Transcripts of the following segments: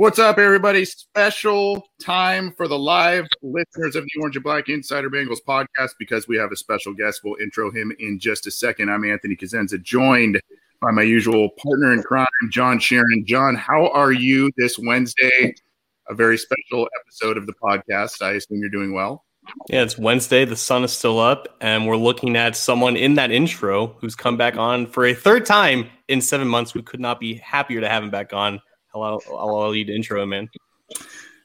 What's up, everybody? Special time for the live listeners of the Orange and Black Insider Bengals podcast because we have a special guest. We'll intro him in just a second. I'm Anthony Cosenza, joined by my usual partner in crime, John Sheeran. John, how are you this Wednesday? A very special episode of the podcast. I assume you're doing well. Yeah, it's Wednesday. The sun is still up, and we're looking at someone in that intro who's come back on for a third time in seven months. We could not be happier to have him back on. Hello, I'll allow you to intro him in.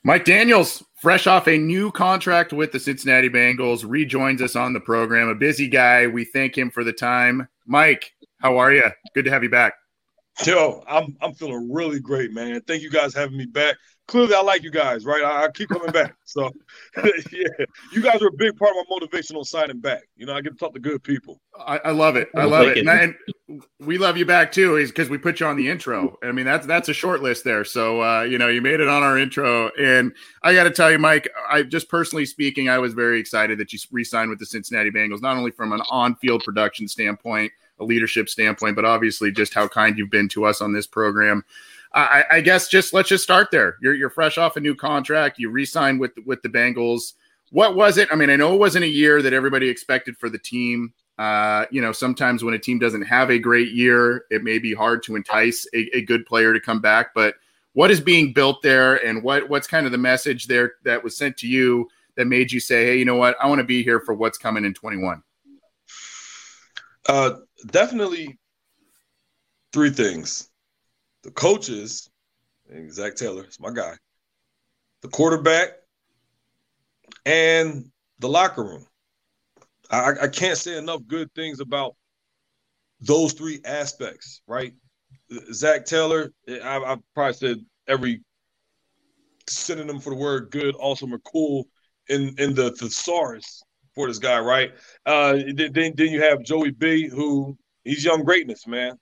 Mike Daniels, fresh off a new contract with the Cincinnati Bengals, rejoins us on the program. A busy guy. We thank him for the time. Mike, how are you? Good to have you back. Yo, I'm I'm feeling really great, man. Thank you guys having me back clearly I like you guys, right? I, I keep coming back. So yeah, you guys are a big part of my motivation on signing back. You know, I get to talk to good people. I, I love it. I love it. And, and, we love you back too, is because we put you on the intro. I mean, that's that's a short list there. So uh, you know, you made it on our intro. And I gotta tell you, Mike, I just personally speaking, I was very excited that you re-signed with the Cincinnati Bengals, not only from an on-field production standpoint, a leadership standpoint, but obviously just how kind you've been to us on this program. I, I, guess just let's just start there. You're you're fresh off a new contract. You re-signed with with the Bengals. What was it? I mean, I know it wasn't a year that everybody expected for the team. Uh, you know, sometimes when a team doesn't have a great year, it may be hard to entice a, a good player to come back. But what is being built there, and what what's kind of the message there that was sent to you that made you say, "Hey, you know what? I want to be here for what's coming in 21." Uh, definitely three things the coaches, and Zac Taylor, is my guy, the quarterback, and the locker room. I, I can't say enough good things about those three aspects, right? Zac Taylor, I, I've probably said every synonym for the word good, awesome, or cool in in the thesaurus for this guy, right? Uh, then then you have Joey B, who he's young greatness, man.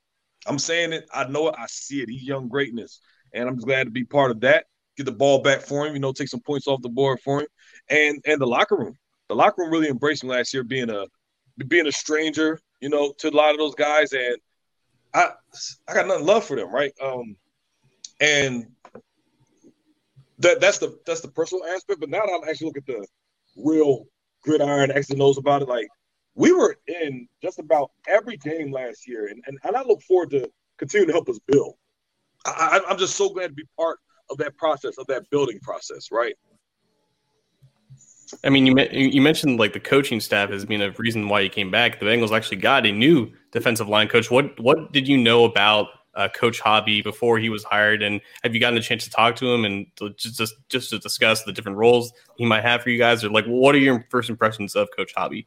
I'm saying it. I know it. I see it. He's young greatness, and I'm glad to be part of that. Get the ball back for him. You know, take some points off the board for him, and and the locker room. The locker room really embraced him last year, being a being a stranger. You know, to a lot of those guys, and I I got nothing love for them, right? Um, and that that's the that's the personal aspect. But now that I actually look at the real gridiron and O's about it, like we were in just about every game last year, and, and, and I look forward to continuing to help us build. I, I'm just so glad to be part of that process, of that building process, right? I mean, you you mentioned like the coaching staff as being a reason why you came back. The Bengals actually got a new defensive line coach. What what did you know about uh, Coach Hobby before he was hired, and have you gotten a chance to talk to him and to just just just to discuss the different roles he might have for you guys, or like what are your first impressions of Coach Hobby?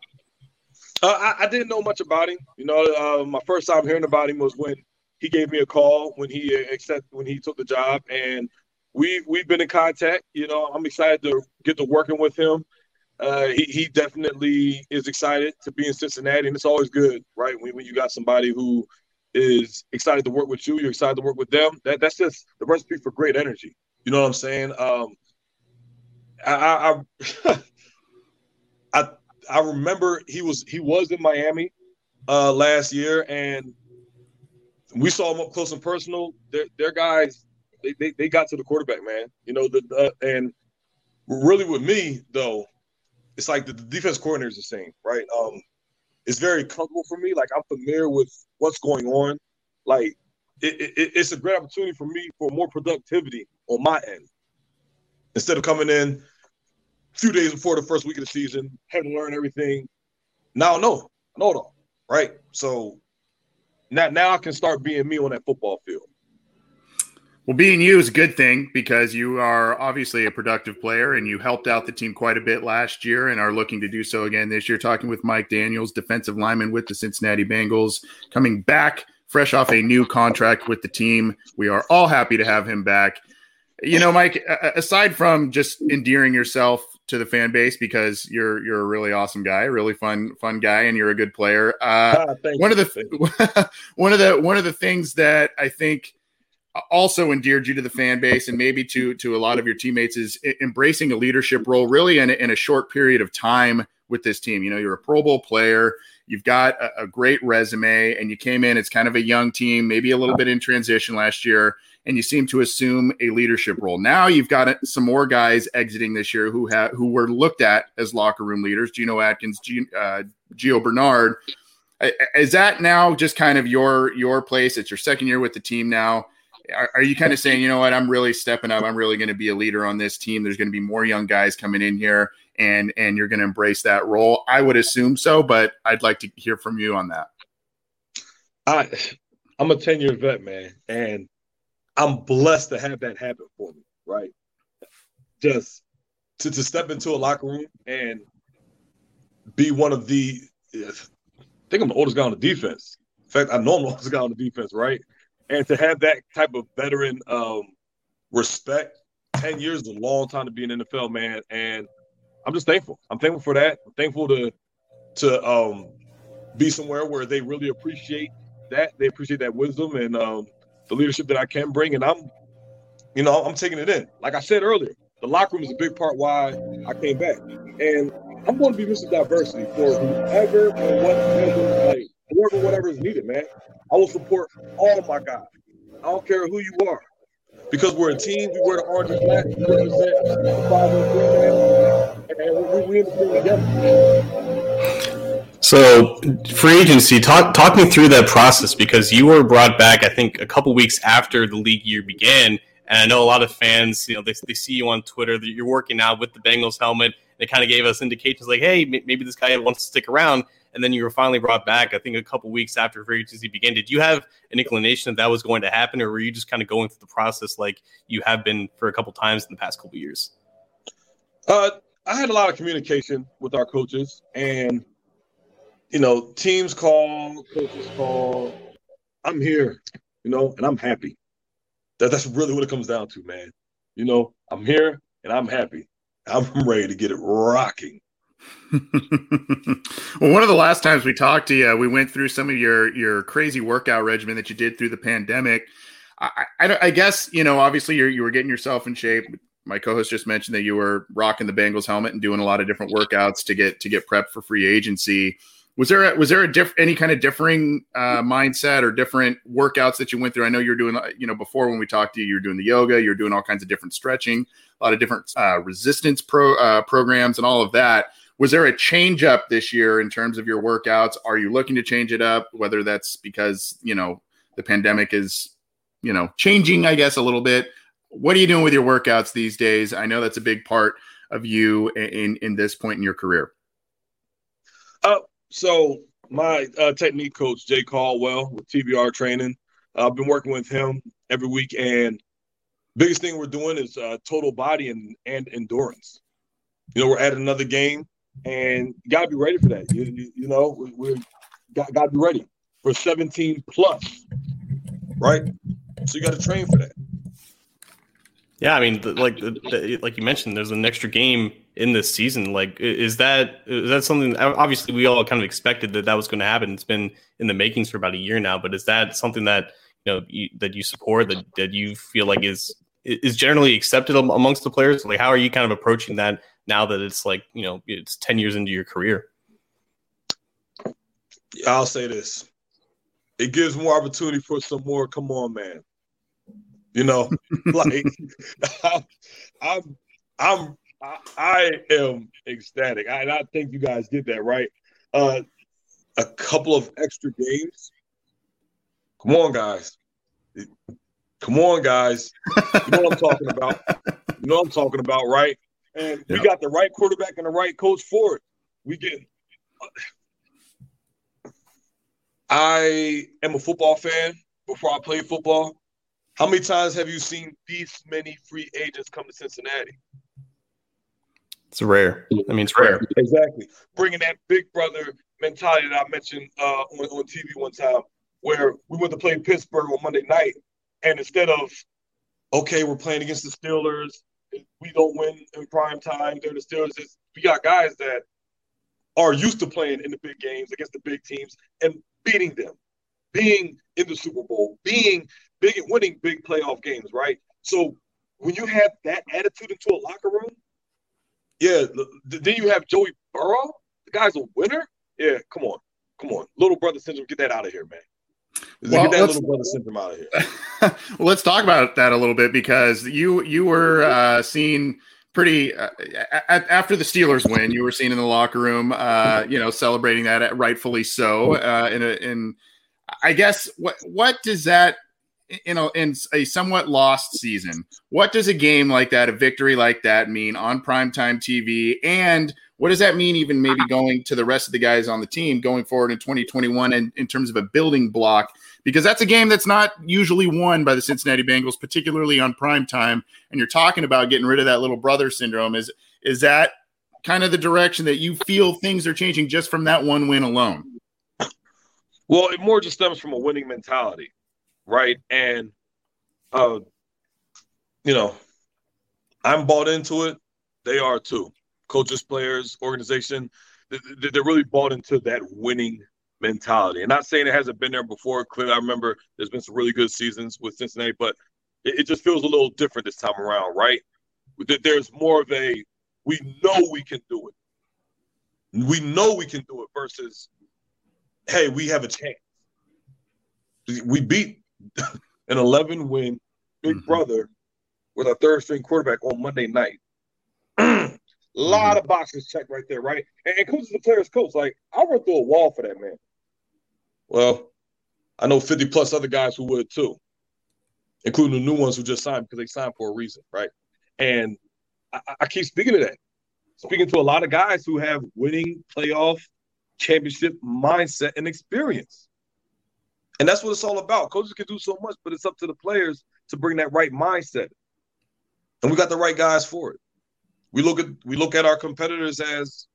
Uh, I, I, didn't know much about him. You know, uh, my first time hearing about him was when he gave me a call when he accepted when he took the job, and we we've been in contact. You know, I'm excited to get to working with him. Uh, he, he definitely is excited to be in Cincinnati, and it's always good, right? When, when you got somebody who is excited to work with you, you're excited to work with them. That that's just the recipe for great energy. You know what I'm saying? Um, I, I, I I remember he was he was in Miami uh, last year, and we saw him up close and personal. Their, their guys, they, they, they got to the quarterback, man. You know, the, uh, and really with me though, it's like the, the defense coordinator is the same, right? Um, it's very comfortable for me. Like I'm familiar with what's going on. Like it, it, it's a great opportunity for me for more productivity on my end instead of coming in a few days before the first week of the season, had to learn everything. Now know, I know it all, right? So now, now I can start being me on that football field. Well, being you is a good thing because you are obviously a productive player and you helped out the team quite a bit last year and are looking to do so again this year. Talking with Mike Daniels, defensive lineman with the Cincinnati Bengals, coming back fresh off a new contract with the team. We are all happy to have him back. You know, Mike, aside from just endearing yourself to the fan base because you're you're a really awesome guy, a really fun fun guy, and you're a good player. Uh, ah, one of the one of the one of the things that I think also endeared you to the fan base and maybe to to a lot of your teammates is embracing a leadership role really in in a short period of time with this team. You know, you're a Pro Bowl player. You've got a, a great resume, and you came in. It's kind of a young team, maybe a little bit in transition last year and you seem to assume a leadership role. Now you've got some more guys exiting this year who have who were looked at as locker room leaders: Geno Atkins, G, uh, Gio Bernard. Is that now just kind of your your place? It's your second year with the team now. Are, are you kind of saying, you know what, I'm really stepping up. I'm really going to be a leader on this team. There's going to be more young guys coming in here, and and you're going to embrace that role. I would assume so, but I'd like to hear from you on that. I I'm a 10 year vet, man, and I'm blessed to have that happen for me, right? Just to, to step into a locker room and be one of the I think I'm the oldest guy on the defense. In fact, I know I'm the oldest guy on the defense, right? And to have that type of veteran um, respect, 10 years is a long time to be in NFL, man. And I'm just thankful. I'm thankful for that. I'm thankful to to um, be somewhere where they really appreciate that. They appreciate that wisdom and um, the leadership that I can bring. And I'm, you know, I'm taking it in. Like I said earlier, the locker room is a big part why I came back. And I'm going to be Mr. Diversity for whoever whatever, like, whatever is needed, man. I will support all my guys. I don't care who you are. Because we're a team, we wear the orange and black, we represent and we, we thing together. So, free agency, talk talk me through that process because you were brought back, I think, a couple weeks after the league year began, and I know a lot of fans, you know, they, they see you on Twitter that you're working out with the Bengals helmet. They kind of gave us indications like, hey, maybe this guy wants to stick around and then you were finally brought back. I think a couple weeks after free agency began. Did you have an inclination that that was going to happen, or were you just kind of going through the process like you have been for a couple times in the past couple years? Uh, I had a lot of communication with our coaches, and you know, teams call, coaches call. I'm here, you know, and I'm happy. That that's really what it comes down to, man. You know, I'm here and I'm happy. I'm ready to get it rocking. well, one of the last times we talked to you, we went through some of your your crazy workout regimen that you did through the pandemic. I, I, I guess you know, obviously, you you were getting yourself in shape. My co-host just mentioned that you were rocking the Bengals helmet and doing a lot of different workouts to get to get prepped for free agency. Was there a, was there a diff, any kind of differing uh, mindset or different workouts that you went through? I know you're doing you know before when we talked to you, you're doing the yoga, you're doing all kinds of different stretching, a lot of different uh, resistance pro uh, programs, and all of that was there a change up this year in terms of your workouts? Are you looking to change it up? Whether that's because you know the pandemic is you know changing, I guess a little bit. What are you doing with your workouts these days? I know that's a big part of you in in this point in your career. Uh, so my uh, technique coach Jay Caldwell with TBR training. I've been working with him every week, and biggest thing we're doing is uh, total body and, and endurance. You know, we're at another game and you got to be ready for that. You, you, you know, we, we got, got to be ready for 17 plus, right? So you got to train for that. Yeah, I mean, like like you mentioned, there's an extra game in this season. Like, is that is that something? Obviously, we all kind of expected that that was going to happen. It's been in the makings for about a year now. But is that something that you know you, that you support that that you feel like is is generally accepted amongst the players? Like, how are you kind of approaching that now that it's like you know it's 10 years into your career. I'll say this. It gives more opportunity for some more come on man. You know like i'm i'm I, am ecstatic. I, I think you guys did that right? Uh a couple of extra games. Come on guys. Come on guys. You know what i'm talking about. You know what i'm talking about right and we got the right quarterback and the right coach for it. We get. I am a football fan. Before I played football, how many times have you seen these many free agents come to Cincinnati? It's rare. I mean, it's rare. Exactly. Bringing that big brother mentality that I mentioned uh, on, on TV one time, where we went to play Pittsburgh on Monday night, and instead of, okay, we're playing against the Steelers, we don't win in prime time. They're the Steelers. It's, we got guys that are used to playing in the big games against the big teams and beating them, being in the Super Bowl, being big and winning big playoff games, right? So when you have that attitude into a locker room, yeah, then you have Joey Burrow. The guy's a winner. Yeah, come on, come on, little brother syndrome. Get that out of here, man. Well, get that little brother syndrome out of here. well, let's talk about that a little bit because you you were uh, seen pretty uh, after the Steelers win. You were seen in the locker room, uh, you know, celebrating that rightfully so. Uh, in a, in I guess what what does that in a, in a somewhat lost season? What does a game like that, a victory like that, mean on primetime TV? And what does that mean, even maybe going to the rest of the guys on the team going forward in 2021 and in terms of a building block? Because that's a game that's not usually won by the Cincinnati Bengals, particularly on prime time. And you're talking about getting rid of that little brother syndrome. Is is that kind of the direction that you feel things are changing just from that one win alone? Well, it more just stems from a winning mentality, right? And uh, you know, I'm bought into it. They are too coaches, players, organization, they're really bought into that winning mentality. And not saying it hasn't been there before. Clearly, I remember there's been some really good seasons with Cincinnati, but it, just feels a little different this time around, right? There's more of a we know we can do it. We know we can do it versus, hey, we have a chance. We beat an 11 win Big mm-hmm. Brother with a third string quarterback on Monday night. A lot mm-hmm. of boxes checked right there, right? And, and coach is the player's coach. Like, I run through a wall for that man. Well, I know 50 plus other guys who would too, including the new ones who just signed because they signed for a reason, right? And I, I keep speaking to that. Speaking to a lot of guys who have winning playoff championship mindset and experience. And that's what it's all about. Coaches can do so much, but it's up to the players to bring that right mindset. And we got the right guys for it we look at we look at our competitors as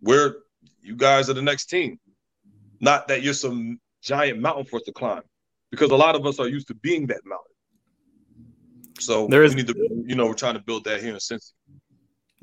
we're you guys are the next team. Not that you're some giant mountain for us to climb, because a lot of us are used to being that mountain. So there is, we need to, you know, we're trying to build that here in Cincy.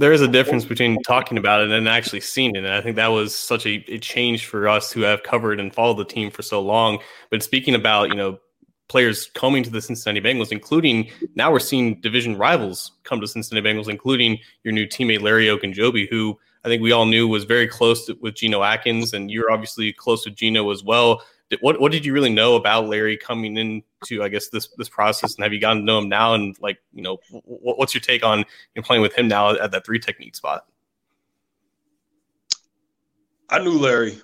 There is a difference between talking about it and actually seeing it. And I think that was such a, a change for us who have covered and followed the team for so long. But speaking about, you know, players coming to the Cincinnati Bengals, including now we're seeing division rivals come to Cincinnati Bengals, including your new teammate Larry Ogunjobi, who I think we all knew was very close to, with Geno Atkins, and you're obviously close with Geno as well. What what did you really know about Larry coming into I guess this this process, and have you gotten to know him now? And like you know, what, what's your take on you know, playing with him now at that three technique spot? I knew Larry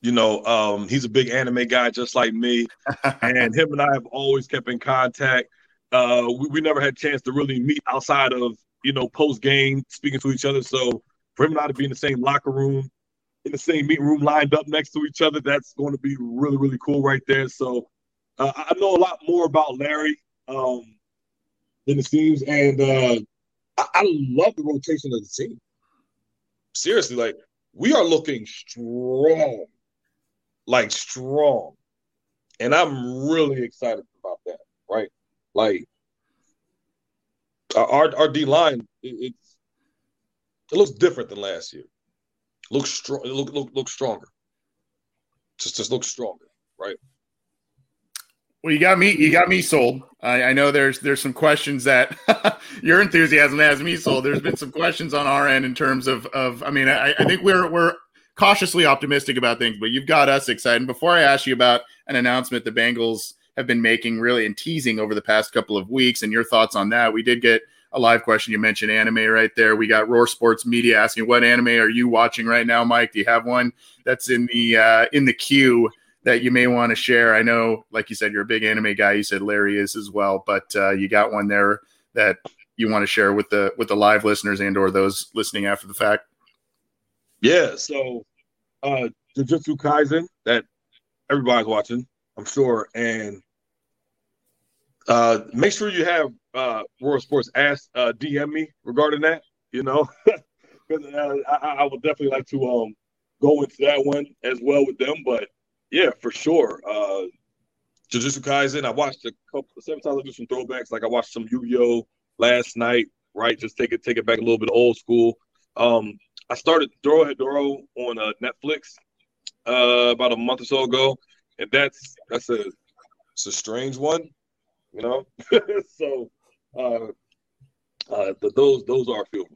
you know, um, he's a big anime guy just like me, and him and I have always kept in contact. Uh, we, we never had a chance to really meet outside of you know post game speaking to each other. So for him and I to be in the same locker room, in the same meeting room, lined up next to each other, that's going to be really really cool right there. So uh, I know a lot more about Larry um, than it seems, and uh, I, I love the rotation of the team. Seriously, like we are looking strong like strong. And I'm really excited about that, right? Like our our D line, it, it's it looks different than last year. Looks strong. Look look look stronger. Just just looks stronger, right? Well, you got me. You got me sold. I, I know there's there's some questions that your enthusiasm has me sold. There's been some questions on our end in terms of of. I mean, I, I think we're we're cautiously optimistic about things, but you've got us excited. before I ask you about an announcement the Bengals have been making really and teasing over the past couple of weeks and your thoughts on that, we did get a live question. You mentioned anime right there. We got Roar Sports Media asking, "What anime are you watching right now, Mike? Do you have one that's in the uh, in the queue that you may want to share?" I know, like you said, you're a big anime guy. You said Larry is as well, but uh, you got one there that you want to share with the with the live listeners and or those listening after the fact. Yeah. So uh Jujutsu Kaisen that everybody's watching, I'm sure. And uh make sure you have uh Roar Sports ask uh DM me regarding that, you know. Because uh, I, I would definitely like to um go into that one as well with them. But yeah, for sure. Uh Jujutsu Kaisen. I watched a couple seven times I do some throwbacks. Like I watched some Yu-Gi-Oh last night, right? Just take it take it back a little bit old school. Um I started Dorohedoro on uh, Netflix uh, about a month or so ago, and that's that's a it's a strange one, you know. so uh, uh, the, those those are few.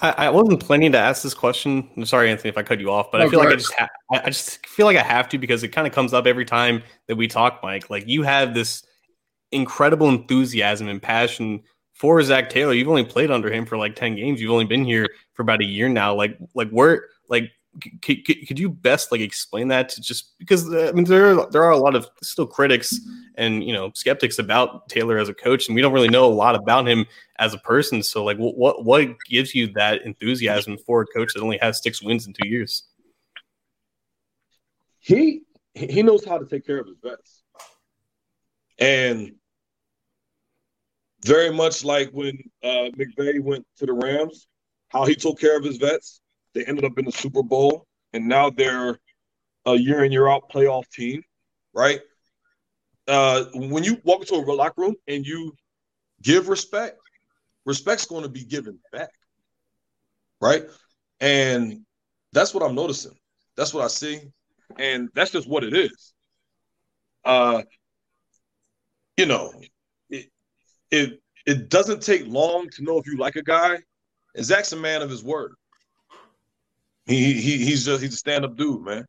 I, I, wasn't planning to ask this question. I'm sorry, Anthony, if I cut you off, but I feel like I just ha- I just feel like I have to because it kind of comes up every time that we talk, Mike. Like you have this incredible enthusiasm and passion for Zac Taylor. You've only played under him for like 10 games. You've only been here for about a year now. Like, like where, like, could, could you best like explain that to just because uh, I mean there are, there are a lot of still critics and you know skeptics about Taylor as a coach and we don't really know a lot about him as a person so like what what gives you that enthusiasm for a coach that only has six wins in two years he he knows how to take care of his vets and very much like when uh, McVay went to the Rams, how he took care of his vets. They ended up in the Super Bowl, and now they're a year in year out playoff team, right? Uh, when you walk into a locker room and you give respect, respect's going to be given back, right? And that's what I'm noticing. That's what I see, and that's just what it is. Uh, you know, it it doesn't take long to know if you like a guy. And Zac's a man of his word. He, he he's just he's a stand up dude, man.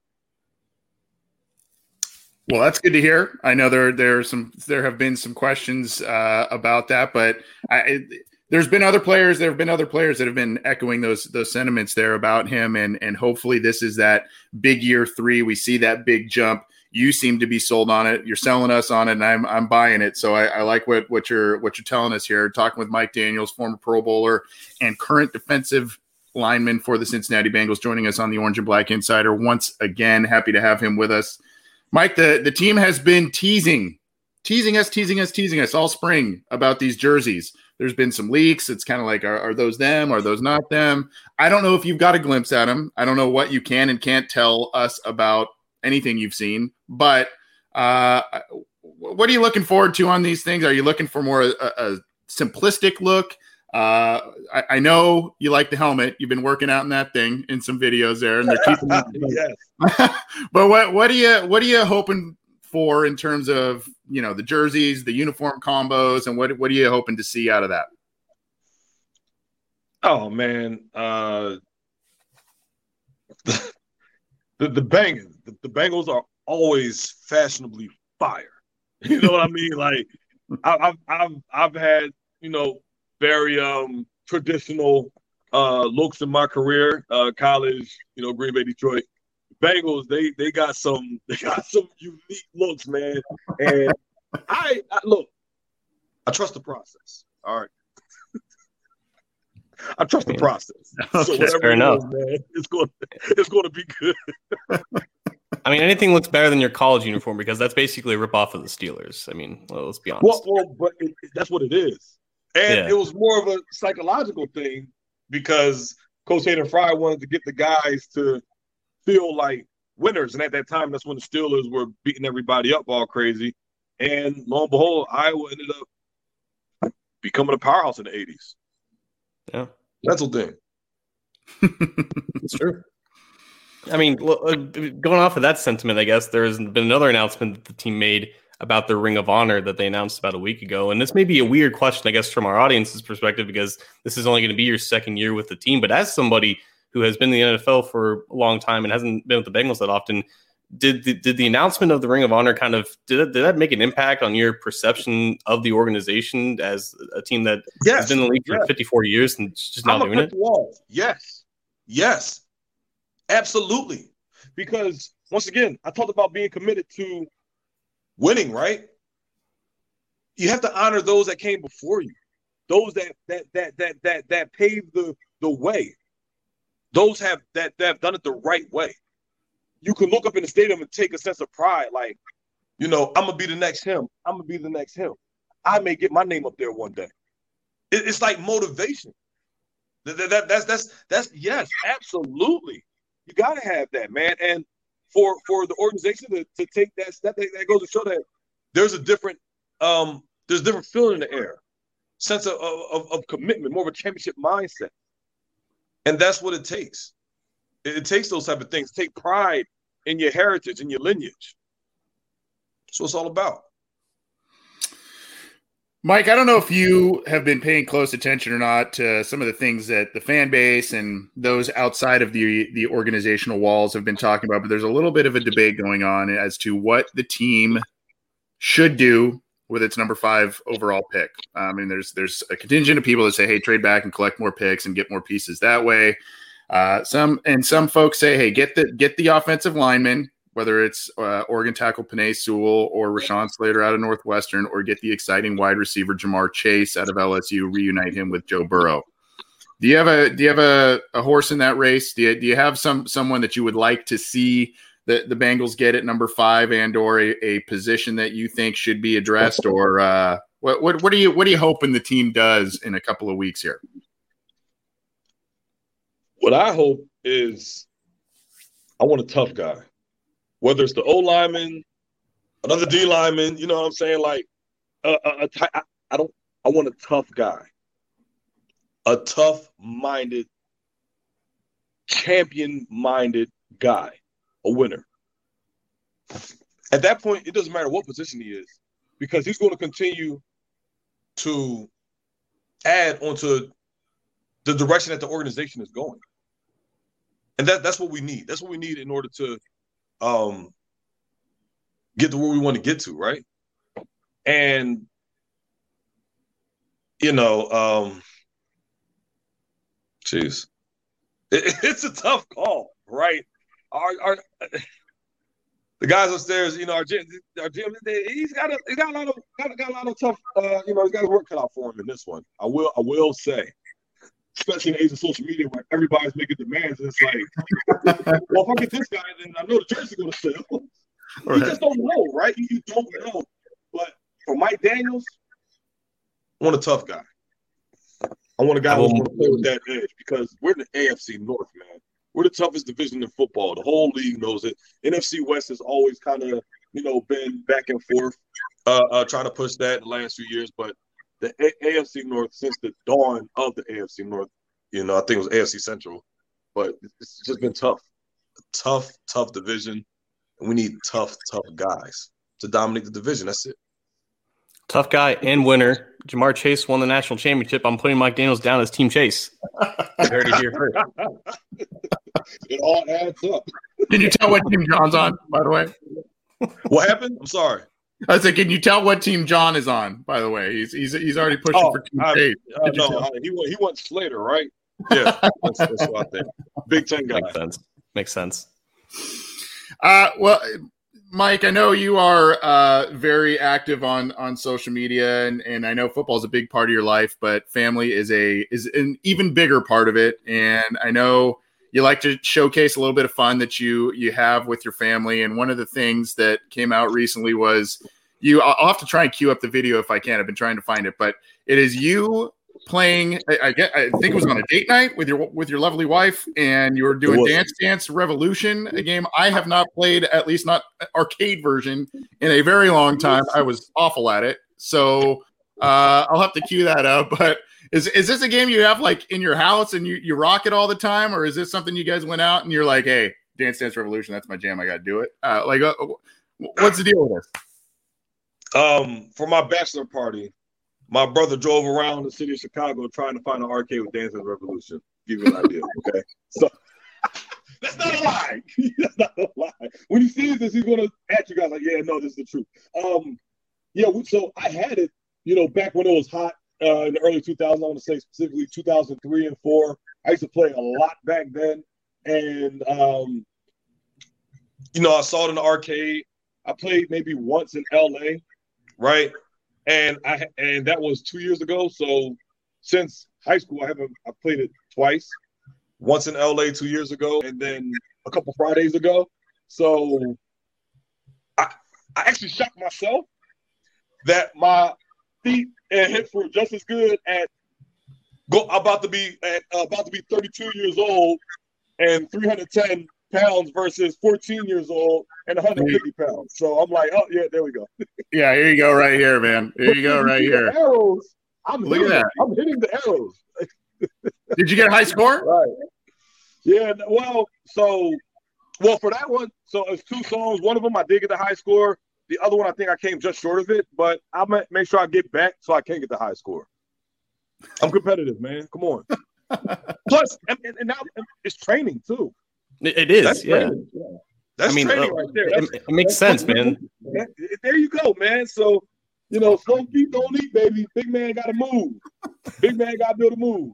Well, that's good to hear. I know there there are some there have been some questions uh, about that, but I, it, there's been other players. There have been other players that have been echoing those those sentiments there about him, and and hopefully this is that big year three. We see that big jump you seem to be sold on it. You're selling us on it, and I'm I'm buying it. So I, I, like what what you're what you're telling us here. Talking with Mike Daniels, former Pro Bowler and current defensive lineman for the Cincinnati Bengals, joining us on the Orange and Black Insider once again. Happy to have him with us, Mike. The the team has been teasing, teasing us, teasing us, teasing us all spring about these jerseys. There's been some leaks. It's kind of like, are, are those them? Are those not them? I don't know if you've got a glimpse at them. I don't know what you can and can't tell us about anything you've seen. But uh, what are you looking forward to on these things? Are you looking for more a, a simplistic look? Uh, I, I, know you like the helmet. You've been working out in that thing in some videos there, and they're keeping. yes. but what what are you what are you hoping for in terms of you know the jerseys, the uniform combos, and what what are you hoping to see out of that? Oh man, uh, the the, banging the, the Bengals are always fashionably fire. You know what I mean? Like I, have I've I've had you know very um traditional uh looks in my career, uh college, you know Green Bay, Detroit. Bengals they they got some they got some unique looks, man. And I, I look, I trust the process. All right. I trust the process. Okay, so whatever fair enough. Is, man, it's going it's going to be good. I mean, anything looks better than your college uniform because that's basically a ripoff of the Steelers. I mean, well, let's be honest. Well, well but it, that's what it is, and yeah. it was more of a psychological thing because Coach Hayden Fry wanted to get the guys to feel like winners, and at that time, that's when the Steelers were beating everybody up all crazy. And lo and behold, Iowa ended up becoming a powerhouse in the '80s. Yeah, that's a thing. it's true. I mean, uh, going off of that sentiment, I guess there's been another announcement that the team made about the Ring of Honor that they announced about a week ago. And this may be a weird question, I guess, from our audience's perspective, because this is only going to be your second year with the team. But as somebody who has been in the NFL for a long time and hasn't been with the Bengals that often, did the, did the announcement of the Ring of Honor kind of did did that make an impact on your perception of the organization as a team that yes, has been in the league yes. for 54 years and just not doing it? Wall. Yes, yes, Absolutely. Because once again, I talked about being committed to winning, right? You have to honor those that came before you. Those that that that that that that paved the the way. Those have that that have done it the right way. You can look up in the stadium and take a sense of pride, like, you know, I'm gonna be the next him. I'm gonna be the next him. I may get my name up there one day. It, it's like motivation. That, that, that's that's that's yes, absolutely. You got to have that, man. And for for the organization to, to take that step, that, that goes to show that there's a different um there's a different feeling in the air, sense of, of, of commitment, more of a championship mindset, and that's what it takes. It, it takes those type of things. Take pride in your heritage and your lineage. That's what it's all about. Mike, I don't know if you have been paying close attention or not to some of the things that the fan base and those outside of the the organizational walls have been talking about, but there's a little bit of a debate going on as to what the team should do with its number five overall pick. I mean, there's there's a contingent of people that say, "Hey, trade back and collect more picks and get more pieces that way." Uh, some and some folks say, "Hey, get the get the offensive lineman whether it's uh, Oregon tackle Penei Sewell or Rashawn Slater out of Northwestern, or get the exciting wide receiver Ja'Marr Chase out of LSU, reunite him with Joe Burrow. Do you have a do you have a, a horse in that race? Do you, do you have some someone that you would like to see the, the Bengals get at number five and or a, a position that you think should be addressed or uh, what, what what are you what are you hoping the team does in a couple of weeks here? What I hope is I want a tough guy whether it's the O lineman, another D lineman, you know what I'm saying? Like, uh, uh, I, I don't, I want a tough guy, a tough minded, champion minded guy, a winner. At that point, it doesn't matter what position he is because he's going to continue to add onto the direction that the organization is going. And that, that's what we need. That's what we need in order to um get to where we want to get to, right? And you know, um jeez. It, it's a tough call, right? Our, our the guys upstairs, you know, our gym, our gym he's got a he's got a lot of got, got a lot of tough uh, you know, he's got a work cut out for him in this one. I will I will say especially in the age of social media where everybody's making demands. And it's like, well, if I get this guy, then I know the jersey's going to sell. Right. You just don't know, right? You, don't know. But for Mike Daniels, I want a tough guy. I want a guy who's going to play with that edge because we're in the AFC North, man. We're the toughest division in football. The whole league knows it. NFC West has always kind of, you know, been back and forth, uh, uh, trying to push that in the last few years. But the A- AFC North since the dawn of the AFC North. You know, I think it was AFC Central, but it's just been tough, tough, tough division, and we need tough, tough guys to dominate the division. That's it. Tough guy and winner. Ja'Marr Chase won the national championship. I'm putting Mike Daniels down as Team Chase. I heard it here first. it all adds up. Can you tell what team John's on, by the way? What happened? I'm sorry. I was like, can you tell what team John is on? By the way, he's he's, he's already pushing oh, for team I, eight. Uh, no, I, he he went Slater, right? Yeah, that's, that's what I think. Big Ten guy. Makes sense. Makes sense. Uh, well, Mike, I know you are uh, very active on on social media, and, and I know football is a big part of your life, but family is a is an even bigger part of it. And I know you like to showcase a little bit of fun that you you have with your family. And one of the things that came out recently was you. I'll have to try and cue up the video if I can. I've been trying to find it, but it is you playing. I, I get. I think it was on a date night with your with your lovely wife, and you were doing Dance Dance Revolution, a game I have not played, at least not arcade version, in a very long time. I was awful at it, so uh, I'll have to cue that up, but is is this a game you have like in your house and you you rock it all the time, or is this something you guys went out and you're like, hey, Dance Dance Revolution, that's my jam, I got to do it. Uh, like, uh, what's the deal with this? Um, for my bachelor party, my brother drove around the city of Chicago trying to find an arcade with Dance Dance Revolution. Give you an idea, okay? So that's not a lie. that's not a lie. When he sees this, he's gonna at you guys like, yeah, no, this is the truth. Um, yeah, so I had it, you know, back when it was hot uh, in the early 2000s. I want to say specifically 2003 and four. I used to play a lot back then, and um, you know, I saw it in the arcade. I played maybe once in LA, right? And I and that was two years ago. So since high school, I haven't I played it twice. Once in LA two years ago, and then a couple Fridays ago. So I I actually shocked myself that my feet and hips were just as good at go about to be at uh, about to be 32 years old and 310 pounds versus 14 years old and 150 pounds. So I'm like, oh yeah, there we go. yeah, here you go, right here, man. Here you go, right here. Arrows. I'm Look hitting, at that. I'm hitting the arrows. Did you get a high score? Right. Yeah. Well, so well for that one, so it's two songs. One of them I did get the high score. The other one, I think I came just short of it, but I'll make sure I get back so I can get the high score. I'm competitive, man. Come on. Plus, and, and, now it's training too. It is, That's yeah. yeah. That's I mean, training uh, right there. It, it, makes sense, man. There you go, man. So, you know, slow feet don't eat, baby. Big man got to move. Big man got to be able to move.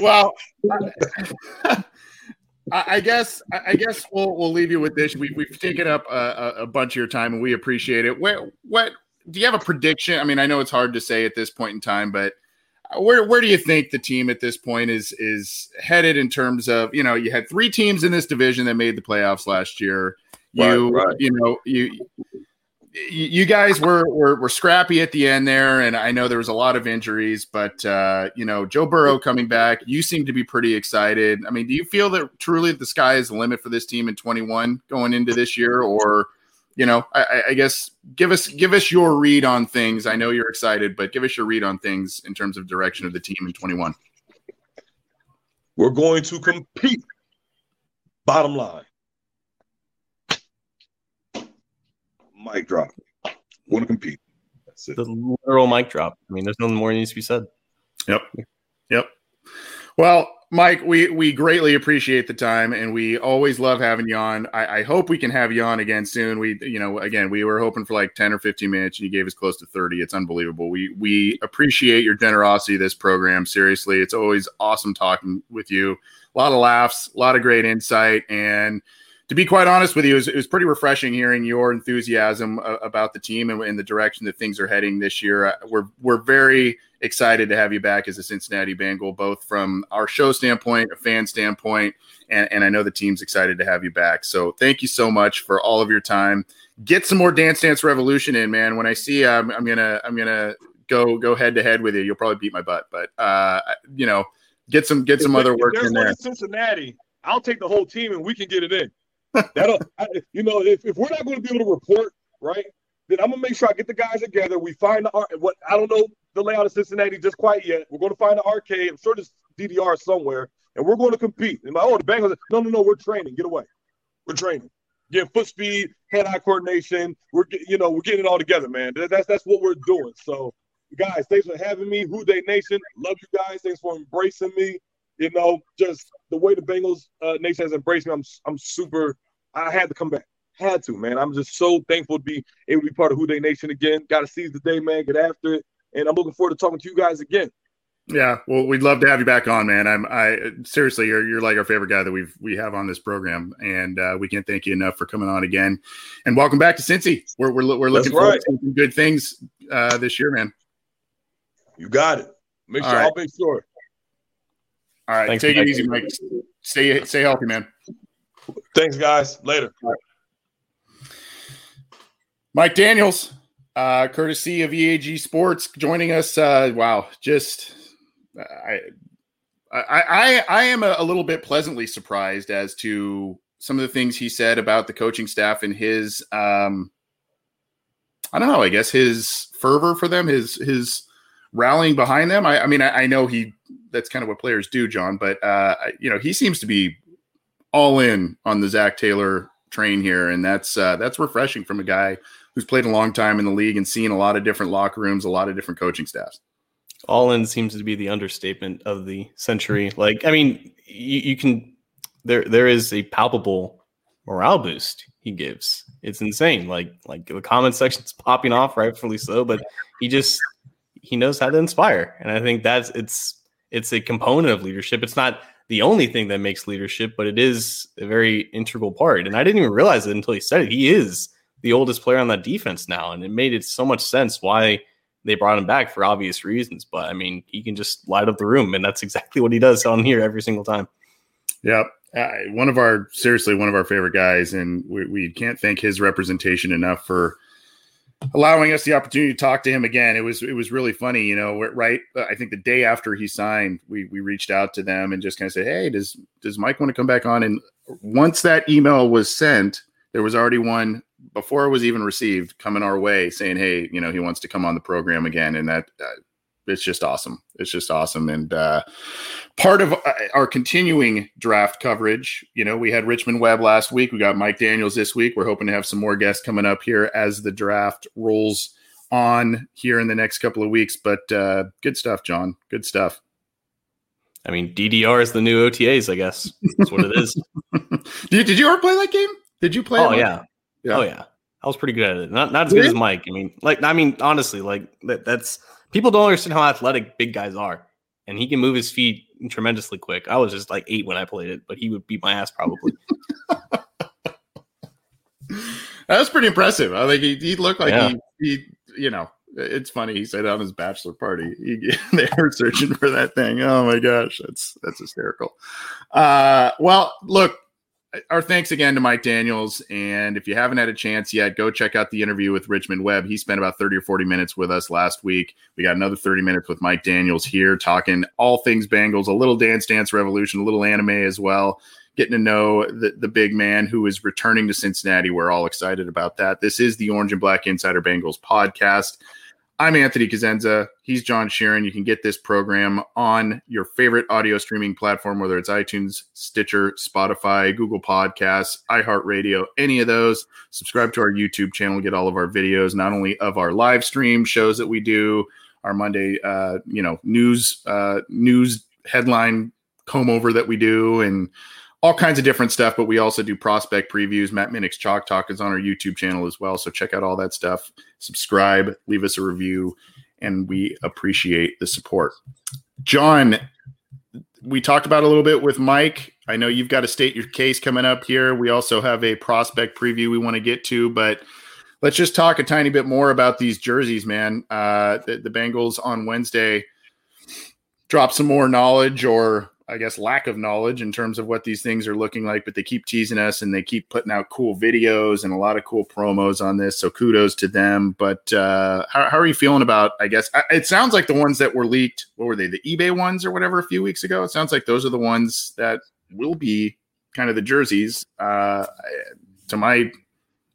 Well, I, guess I guess we'll we'll leave you with this. We, we've taken up a, a bunch of your time, and we appreciate it. What what do you have a prediction? I mean, I know it's hard to say at this point in time, but uh, where where do you think the team at this point is is headed in terms of you know you had three teams in this division that made the playoffs last year. You right, right. you know you you guys were, were were scrappy at the end there, and I know there was a lot of injuries, but uh, you know Joe Burrow coming back, you seem to be pretty excited. I mean, do you feel that truly the sky is the limit for this team in 21 going into this year, or you know, I, I, guess give us give us your read on things. I know you're excited, but give us your read on things in terms of direction of the team in 21. We're going to compete. Bottom line. Mic drop. Want to compete. That's it. The literal mic drop. I mean, there's nothing more needs to be said. Yep. Yep. Well, Mike, we we greatly appreciate the time, and we always love having you on. I, I, hope we can have you on again soon. We, you know, again, we were hoping for like ten or fifteen minutes, and you gave us close to thirty. It's unbelievable. We we appreciate your generosity. This program, seriously, it's always awesome talking with you. A lot of laughs, a lot of great insight, and to be quite honest with you, it was, it was, pretty refreshing hearing your enthusiasm uh, about the team and, and, the direction that things are heading this year. Uh, we're we're very excited to have you back as a Cincinnati Bengal, both from our show standpoint, a fan standpoint, and, and I know the team's excited to have you back. So thank you so much for all of your time. Get some more Dance Dance Revolution in, man. When I see you, I'm, I'm gonna I'm gonna go go head to head with you. You'll probably beat my butt, but uh, you know, get some get some if, other work in there. Cincinnati, I'll take the whole team and we can get it in. That'll, I, you know, if, if we're not going to be able to report, right, then I'm gonna make sure I get the guys together. We find the art. What I don't know the layout of Cincinnati just quite yet. We're going to find the arcade. I'm sure there's DDR somewhere, and we're going to compete. And my oh, the Bengals. No, no, no. We're training. Get away. We're training. Getting foot speed, hand-eye coordination. We're you know we're getting it all together, man. That's that's what we're doing. So, guys, thanks for having me. Who Dey Nation, love you guys. Thanks for embracing me. You know, just the way the Bengals uh, nation has embraced me. I'm I'm super I had to come back. Had to, man. I'm just so thankful to be able to be part of Who Dey Nation again. Got to seize the day, man. Get after it, and I'm looking forward to talking to you guys again. Yeah, well, we'd love to have you back on, man. I'm, I seriously, you're you're like our favorite guy that we've we have on this program, and uh, we can't thank you enough for coming on again. And welcome back to Cincy. We're we're, we're looking forward to some good things uh, this year, man. You got it. Make sure right. I'll make sure. All right, Thanks, take it easy, Mike. Stay stay healthy, man. Thanks, guys. Later. Mike Daniels, uh, courtesy of EAG Sports, joining us. Uh, wow, just I, I, I, I am a, little bit pleasantly surprised as to some of the things he said about the coaching staff and his, um, I don't know, I guess his fervor for them, his his rallying behind them. I, I mean, I, I, know he that's kind of what players do, John, but uh, you know, he seems to be all in on the Zac Taylor train here, and that's uh, that's refreshing from a guy who's played a long time in the league and seen a lot of different locker rooms, a lot of different coaching staffs. All in seems to be the understatement of the century. Like, I mean, you, you can there there is a palpable morale boost he gives. It's insane. Like like the comment section's popping off, rightfully so, but he just he knows how to inspire. And I think that's it's it's a component of leadership. It's not the only thing that makes leadership, but it is a very integral part. And I didn't even realize it until he said it. He is the oldest player on that defense now, and it made it so much sense why they brought him back for obvious reasons. But I mean, he can just light up the room, and that's exactly what he does on here every single time. Yep. Uh, one of our seriously one of our favorite guys, and we, we can't thank his representation enough for allowing us the opportunity to talk to him again. It was it was really funny, you know. Right, I think the day after he signed, we we reached out to them and just kind of said, "Hey, does does Mike want to come back on?" And once that email was sent, there was already one before it was even received coming our way saying, "Hey, you know, he wants to come on the program again," and that. Uh, it's just awesome. It's just awesome. And uh, part of uh, our continuing draft coverage, you know, we had Richmond Webb last week. We got Mike Daniels this week. We're hoping to have some more guests coming up here as the draft rolls on here in the next couple of weeks. But uh, good stuff, John. Good stuff. I mean, DDR is the new OTAs, I guess. That's what it is. did, did you ever play that game? Did you play? Oh yeah. yeah. Oh yeah. I was pretty good at it. Not not as good as Mike. I mean, like I mean, honestly, like that, that's people don't understand how athletic big guys are, and he can move his feet tremendously quick. I was just like eight when I played it, but he would beat my ass probably. that was pretty impressive. I think he, he looked like yeah. he, he, you know, it's funny. He said on his bachelor party, he, they were searching for that thing. Oh my gosh, that's that's hysterical. Uh, well, look, our thanks again to Mike Daniels. And if you haven't had a chance yet, go check out the interview with Richmond Webb. He spent about 30 or 40 minutes with us last week. We got another 30 minutes with Mike Daniels here talking all things Bengals, a little Dance Dance Revolution, a little anime as well. Getting to know the, the big man who is returning to Cincinnati. We're all excited about that. This is the Orange and Black Insider Bengals podcast. I'm Anthony Cosenza. He's John Sheeran. You can get this program on your favorite audio streaming platform, whether it's iTunes, Stitcher, Spotify, Google Podcasts, iHeartRadio, any of those. Subscribe to our YouTube channel, get all of our videos, not only of our live stream shows that we do, our Monday, uh, you know, news uh, news headline comb over that we do, and all kinds of different stuff, but we also do prospect previews. Matt Minich's Chalk Talk is on our YouTube channel as well. So check out all that stuff. Subscribe, leave us a review, and we appreciate the support. John, we talked about a little bit with Mike. I know you've got to state your case coming up here. We also have a prospect preview we want to get to, but let's just talk a tiny bit more about these jerseys, man. Uh, the, the Bengals on Wednesday drop some more knowledge or I guess, lack of knowledge in terms of what these things are looking like, but they keep teasing us and they keep putting out cool videos and a lot of cool promos on this. So kudos to them. But uh, how, how, are you feeling about, I guess, it sounds like the ones that were leaked, what were they, the eBay ones or whatever a few weeks ago? It sounds like those are the ones that will be kind of the jerseys. Uh, to my,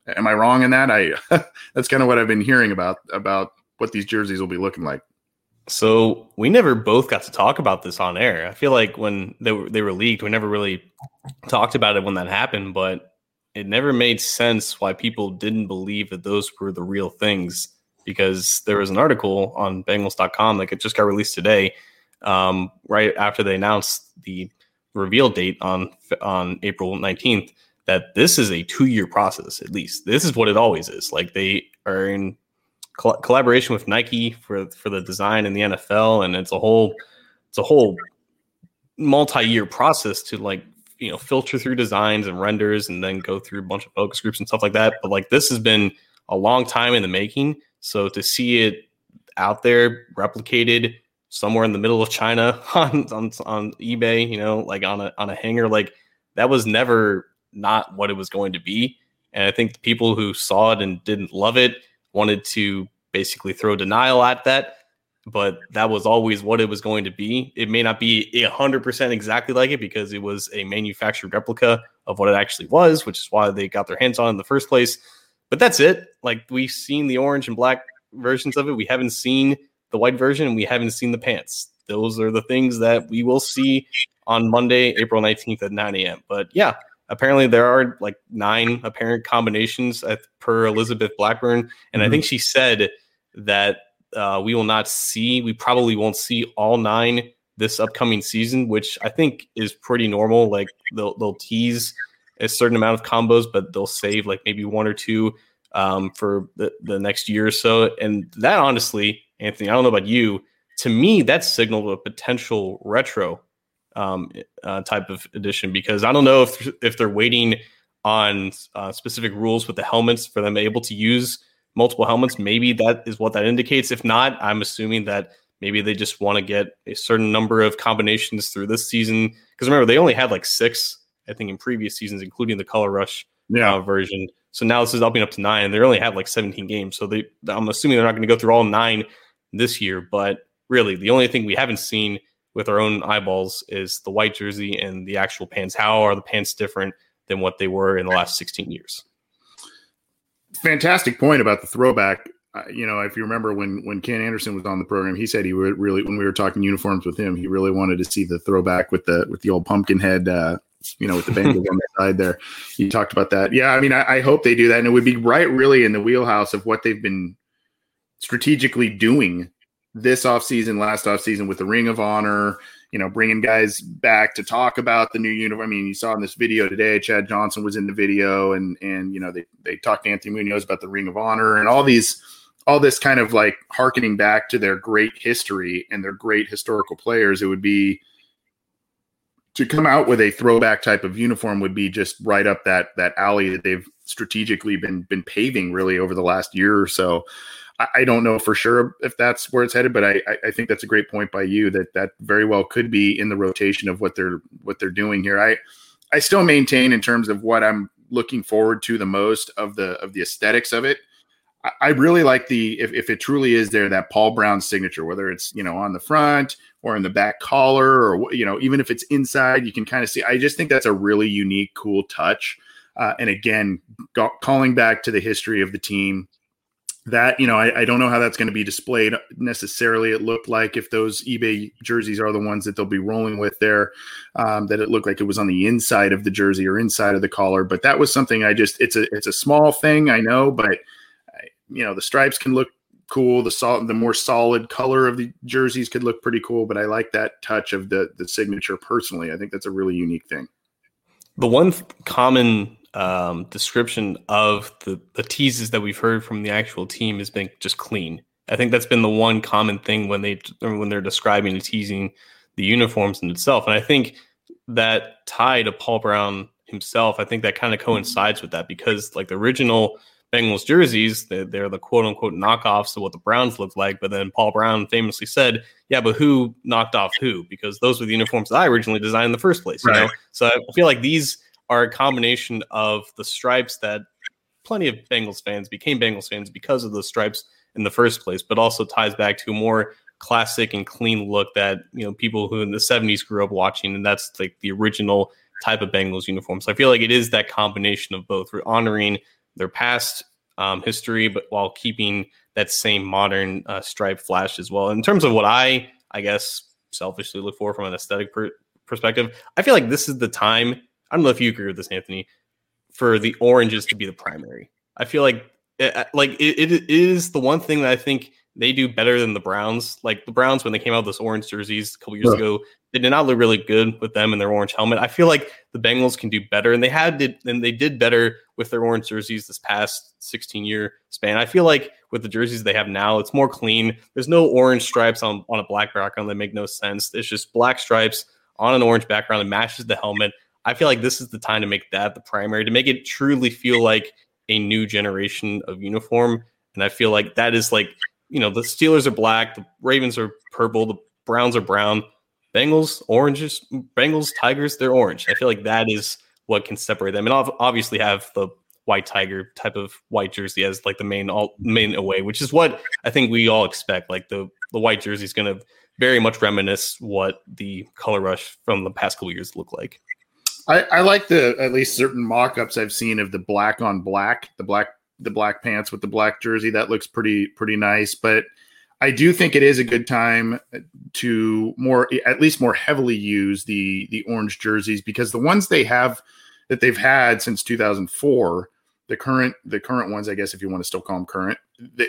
am I wrong in that? I, that's kind of what I've been hearing about, about what these jerseys will be looking like. So we never both got to talk about this on air. I feel like when they were, they were leaked, we never really talked about it when that happened, but it never made sense why people didn't believe that those were the real things because there was an article on Bengals.com it just got released today, um, right after they announced the reveal date on on April 19th that this is a two year process at least. This is what it always is. Like they are in collaboration with Nike for for the design in the NFL, and it's a whole it's a whole multi-year process to like you know filter through designs and renders and then go through a bunch of focus groups and stuff like that. But like this has been a long time in the making. So to see it out there replicated somewhere in the middle of china on on, on ebay you know like on a on a hanger like that was never not what it was going to be. And i think the people who saw it and didn't love it wanted to basically throw denial at that, but that was always what it was going to be. It may not be 100% exactly like it because it was a manufactured replica of what it actually was, which is why they got their hands on in the first place. But that's it. Like we've seen the orange and black versions of it. We haven't seen the white version and we haven't seen the pants. Those are the things that we will see on Monday, April 19th at 9 a.m. But yeah, apparently there are like nine apparent combinations at, per Elizabeth Blackburn, and mm-hmm. I think she said that uh, we will not see, we probably won't see all nine this upcoming season, which I think is pretty normal. Like they'll they'll tease a certain amount of combos, but they'll save like maybe one or two um, for the, the next year or so. And that honestly, Anthony, I don't know about you. To me, that signaled a potential retro um, uh, type of edition because I don't know if if they're waiting on uh, specific rules with the helmets for them able to use multiple helmets. Maybe that is what that indicates. If not, I'm assuming that maybe they just want to get a certain number of combinations through this season. Because remember, they only had like six, I think, in previous seasons, including the Color Rush yeah. uh, version. So now this is upping up to nine, and they only had like 17 games. So they, I'm assuming they're not going to go through all nine this year. But really, the only thing we haven't seen with our own eyeballs is the white jersey and the actual pants. How are the pants different than what they were in the last 16 years? Fantastic point about the throwback. uh, you know, if you remember when when Ken Anderson was on the program, he said he would really when we were talking uniforms with him, he really wanted to see the throwback with the with the old pumpkin head, uh, you know, with the Bengals on the side there. He talked about that. Yeah, I mean, I, I hope they do that, and it would be right really in the wheelhouse of what they've been strategically doing this offseason, last offseason with the Ring of Honor, you know, bringing guys back to talk about the new uniform. I mean, you saw in this video today, Chad Johnson was in the video, and and you know they they talked to Anthony Munoz about the Ring of Honor and all these all this kind of like harkening back to their great history and their great historical players, it would be to come out with a throwback type of uniform would be just right up that that alley that they've strategically been been paving really over the last year or so. I, I don't know for sure if that's where it's headed, but I, I think that's a great point by you that that very well could be in the rotation of what they're what they're doing here. I I still maintain in terms of what I'm looking forward to the most of the of the aesthetics of it I really like the if, if it truly is there that Paul Brown signature, whether it's you know on the front or in the back collar or you know even if it's inside, you can kind of see. I just think that's a really unique, cool touch. Uh, and again, go, calling back to the history of the team, that you know I, I don't know how that's going to be displayed necessarily. It looked like if those eBay jerseys are the ones that they'll be rolling with there, um, that it looked like it was on the inside of the jersey or inside of the collar. But that was something I just it's a it's a small thing I know, but you know the stripes can look cool. The sol- the more solid color of the jerseys could look pretty cool, but I like that touch of the the signature personally. I think that's a really unique thing. The one common um, description of the the teases that we've heard from the actual team has been just clean. I think that's been the one common thing when they when they're describing and teasing the uniforms in itself, and I think that tie to Paul Brown himself, I think that kind of coincides with that because like the original Bengals jerseys, they're, they're, the quote unquote knockoffs of what the Browns look like. But then Paul Brown famously said, Yeah, but who knocked off who? Because those were the uniforms that I originally designed in the first place. You right. know? So I feel like these are a combination of the stripes that plenty of Bengals fans became Bengals fans because of the stripes in the first place, but also ties back to a more classic and clean look that, you know, people who in the 70s grew up watching. And that's like the original type of Bengals uniform. So I feel like it is that combination of both. We're honoring their past um, history, but while keeping that same modern uh, stripe flash as well. In terms of what I, I guess, selfishly look for from an aesthetic per- perspective, I feel like this is the time. I don't know if you agree with this, Anthony, for the oranges to be the primary. I feel like, it, eh, eh, like it, it is the one thing that I think they do better than the Browns. Like the Browns, when they came out with those orange jerseys a couple years yeah. ago, they did not look really good with them and their orange helmet. I feel like the Bengals can do better, and they had did, and they did better with their orange jerseys this past 16 year span. I feel like with the jerseys they have now, it's more clean. There's no orange stripes on on a black background that make no sense. It's just black stripes on an orange background that matches the helmet. I feel like this is the time to make that the primary to make it truly feel like a new generation of uniform. And I feel like that is like you know, the Steelers are black, the Ravens are purple, the Browns are brown. Bengals, oranges, Bengals, Tigers, they're orange. I feel like that is what can separate them. And obviously have the white tiger type of white jersey as like the main all main away, which is what I think we all expect. Like the the white jersey is going to very much reminisce what the color rush from the past couple years look like. I, I like the at least certain mock-ups I've seen of the black on black, the black the black pants with the black jersey. That looks pretty pretty nice. But I do think it is a good time to more at least more heavily use the the orange jerseys because the ones they have that they've had since 2004, the current the current ones, I guess if you want to still call them current, they,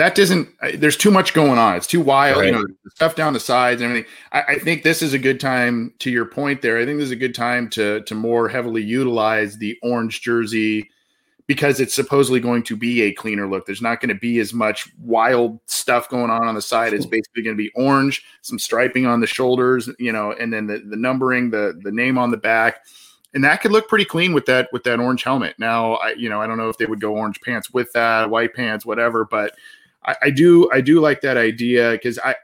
that doesn't there's too much going on it's too wild right. you know stuff down the sides and everything I, I, think this is a good time to your point there i think this is a good time to to more heavily utilize the orange jersey because it's supposedly going to be a cleaner look. There's not going to be as much wild stuff going on on the side. It's basically going to be orange, some striping on the shoulders, you know, and then the, the numbering, the the name on the back. And that could look pretty clean with that with that orange helmet. Now, I you know I don't know if they would go orange pants with that, white pants, whatever, but I, I do I do like that idea because I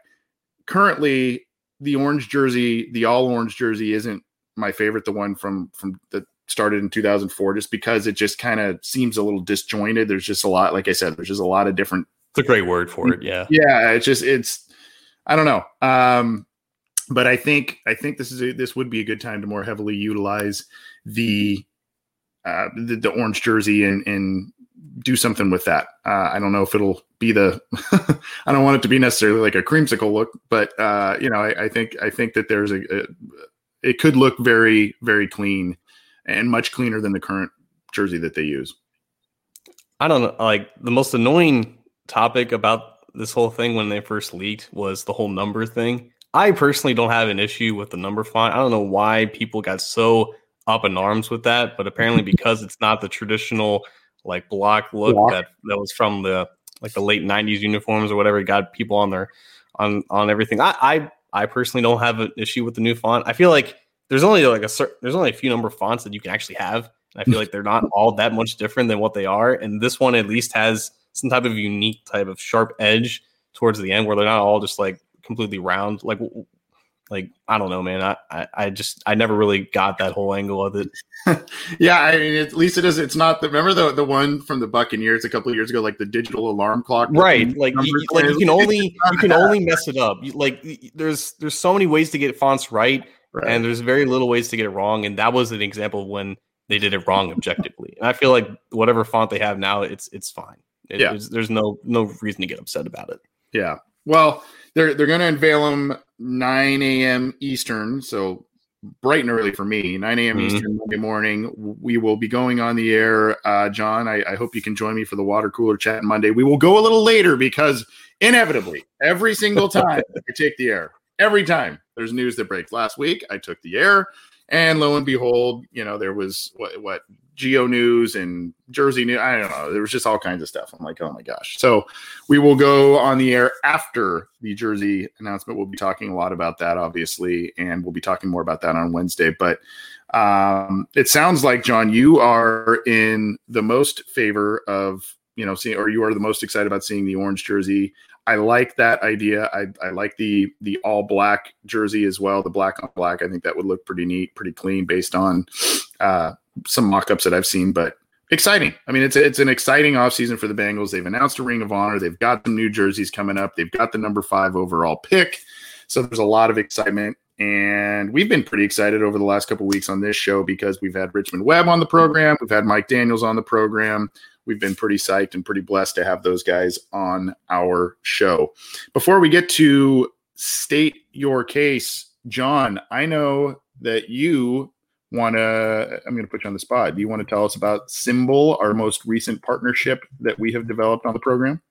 currently the orange jersey, the all orange jersey, isn't my favorite. The one from from the started in 2004 just because it just kind of seems a little disjointed there's just a lot like i said there's just a lot of different it's a great word for it yeah yeah it's just it's i don't know um but i think i think this is a, this would be a good time to more heavily utilize the uh the, the orange jersey and and do something with that. Uh, I don't know if it'll be the. I don't want it to be necessarily like a creamsicle look, but uh, you know, I, I, think I think that there's a, a, it could look very very clean and much cleaner than the current jersey that they use. I don't know. Like the most annoying topic about this whole thing when they first leaked was the whole number thing. I personally don't have an issue with the number font. I don't know why people got so up in arms with that, but apparently because it's not the traditional like block look block. that that was from the like the late '90s uniforms or whatever. It got people on their on on everything. I I, I personally don't have an issue with the new font. I feel like there's only like a certain there's only a few number of fonts that you can actually have. I feel like they're not all that much different than what they are, and this one at least has some type of unique type of sharp edge towards the end where they're not all just like completely round. Like like I don't know, man. I, I, I just I never really got that whole angle of it. yeah, I mean, at least it is. It's not the remember the the one from the Buccaneers a couple of years ago, like the digital alarm clock, right? Like you, like you can only you can only mess it up. Like there's there's so many ways to get fonts right, right, and there's very little ways to get it wrong. And that was an example of when they did it wrong objectively. And I feel like whatever font they have now, it's it's fine. It, yeah. There's, there's no no reason to get upset about it. Yeah. Well, they're they're going to unveil them 9 a.m. Eastern, so bright and early for me. 9 a.m. Mm-hmm. Eastern Monday morning. We will be going on the air. Uh, John, I, I, hope you can join me for the water cooler chat Monday. We will go a little later because inevitably, every single time I take the air, every time there's news that breaks. Last week, I took the air. And lo and behold, you know, there was what, what Geno News and Jersey News. I don't know. There was just all kinds of stuff. I'm like, oh my gosh. So we will go on the air after the Jersey announcement. We'll be talking a lot about that, obviously, and we'll be talking more about that on Wednesday. But um, it sounds like John, you are in the most favor of you know seeing, or you are the most excited about seeing the orange jersey. I like that idea. I, I like the the all black jersey as well. The black on black. I think that would look pretty neat, pretty clean based on uh, some mock-ups that I've seen. But exciting. I mean, it's it's an exciting offseason for the Bengals. They've announced a Ring of Honor. They've got some new jerseys coming up. They've got the number five overall pick. So there's a lot of excitement. And we've been pretty excited over the last couple weeks on this show because we've had Richmond Webb on the program. We've had Mike Daniels on the program we've been pretty psyched and pretty blessed to have those guys on our show. Before we get to state your case, John, I know that you want to, I'm going to put you on the spot. Do you want to tell us about SimBull our most recent partnership that we have developed on the program?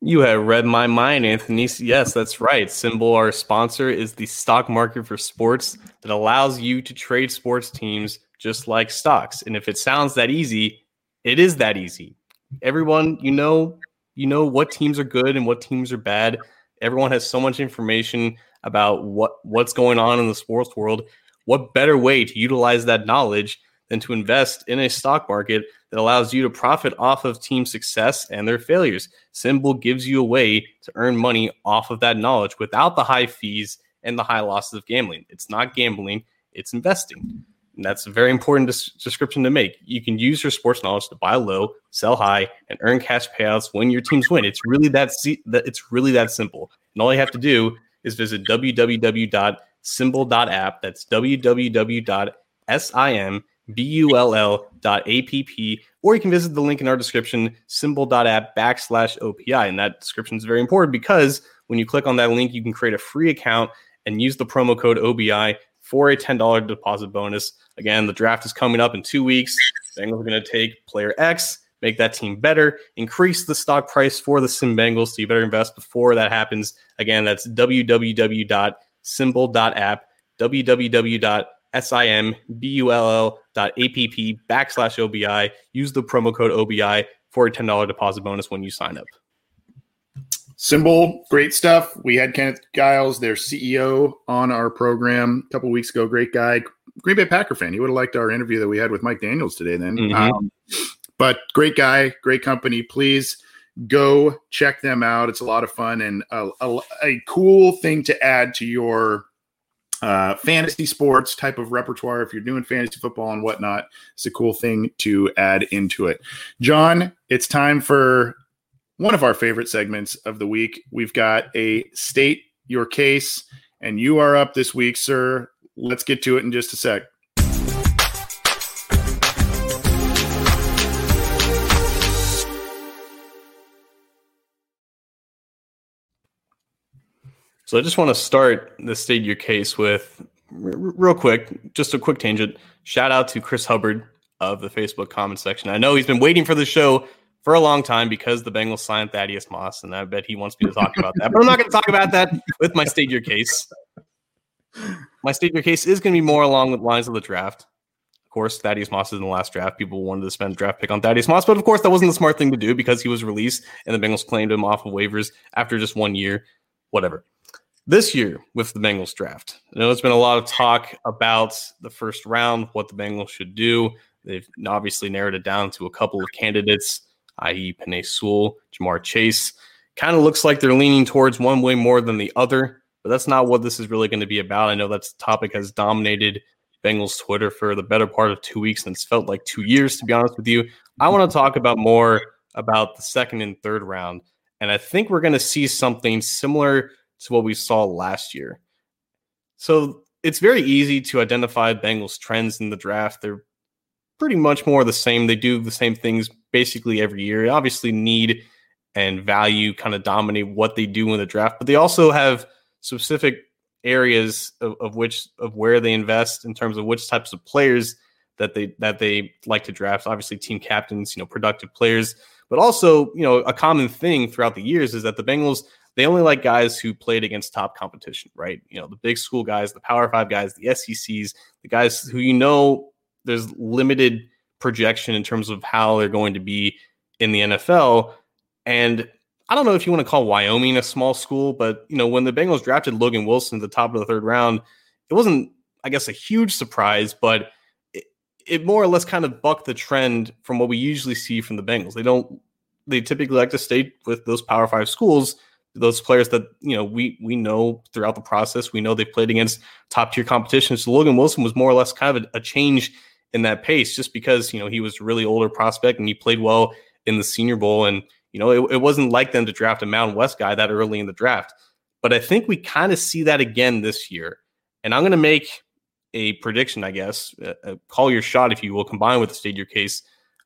You have read my mind, Anthony. Yes, that's right. SimBull our sponsor, is the stock market for sports that allows you to trade sports teams just like stocks. And if it sounds that easy, it is that easy. Everyone, you know, you know what teams are good and what teams are bad. Everyone has so much information about what what's going on in the sports world. What better way to utilize that knowledge than to invest in a stock market that allows you to profit off of team success and their failures? SimBull gives you a way to earn money off of that knowledge without the high fees and the high losses of gambling. It's not gambling, it's investing. And that's a very important des- description to make. You can use your sports knowledge to buy low, sell high, and earn cash payouts when your teams win. It's really that se- it's really that simple. And all you have to do is visit www.simbull.app. That's www.simbull.app, or you can visit the link in our description, simbull.app backslash OBI. And that description is very important because when you click on that link, you can create a free account and use the promo code OBI for a $10 deposit bonus. Again, the draft is coming up in two weeks. Bengals are going to take player X, make that team better, increase the stock price for the Sim Bengals. So you better invest before that happens. Again, that's www.simbull.app, www.simbull.app backslash OBI. Use the promo code OBI for a $10 deposit bonus when you sign up. SimBull, great stuff. We had Kenneth Giles, their CEO, on our program a couple weeks ago. Great guy, Green Bay Packer fan. He would have liked our interview that we had with Mike Daniels today. Then, mm-hmm. um, but great guy, great company. Please go check them out. It's a lot of fun and a, a, a cool thing to add to your uh, fantasy sports type of repertoire. If you're doing fantasy football and whatnot, it's a cool thing to add into it. John, it's time for one of our favorite segments of the week. We've got a state your case, and you are up this week, sir. Let's get to it in just a sec. So I just want to start the state your case with r- real quick, just a quick tangent. Shout out to Chris Hubbard of the Facebook comment section. I know he's been waiting for the show for a long time because the Bengals signed Thaddeus Moss, and I bet he wants me to talk about that. But I'm not going to talk about that with my state your case. My state your case is going to be more along the lines of the draft. Of course, Thaddeus Moss is in the last draft. People wanted to spend draft pick on Thaddeus Moss, but of course, that wasn't the smart thing to do because he was released and the Bengals claimed him off of waivers after just one year. Whatever. This year with the Bengals draft, I know it's been a lot of talk about the first round, what the Bengals should do. They've obviously narrowed it down to a couple of candidates i.e., Penei Sewell, Ja'Marr Chase. Kind of looks like they're leaning towards one way more than the other, but that's not what this is really going to be about. I know that topic has dominated Bengals Twitter for the better part of two weeks, and it's felt like two years, to be honest with you. I want to talk about more about the second and third round, and I think we're going to see something similar to what we saw last year. So it's very easy to identify Bengals trends in the draft. They're pretty much more the same. They do the same things basically every year. Obviously, need and value kind of dominate what they do in the draft, but they also have specific areas of, of which of where they invest in terms of which types of players that they that they like to draft. Obviously, team captains, you know, productive players, but also, you know, a common thing throughout the years is that the Bengals they only like guys who played against top competition, right? You know, the big school guys, the Power Five guys, the SECs, the guys who you know there's limited projection in terms of how they're going to be in the NFL. And I don't know if you want to call Wyoming a small school, but you know, when the Bengals drafted Logan Wilson at the top of the third round, it wasn't, I guess, a huge surprise, but it, more or less kind of bucked the trend from what we usually see from the Bengals. They don't, they typically like to stay with those Power Five schools, those players that you know we we know throughout the process. We know they played against top tier competition. So Logan Wilson was more or less kind of a, a change in that pace just because, you know, he was a really older prospect and he played well in the Senior Bowl. And, you know, it, it wasn't like them to draft a Mountain West guy that early in the draft. But I think we kind of see that again this year. And I'm going to make a prediction, I guess. Uh, call your shot, if you will, combine with the state your case.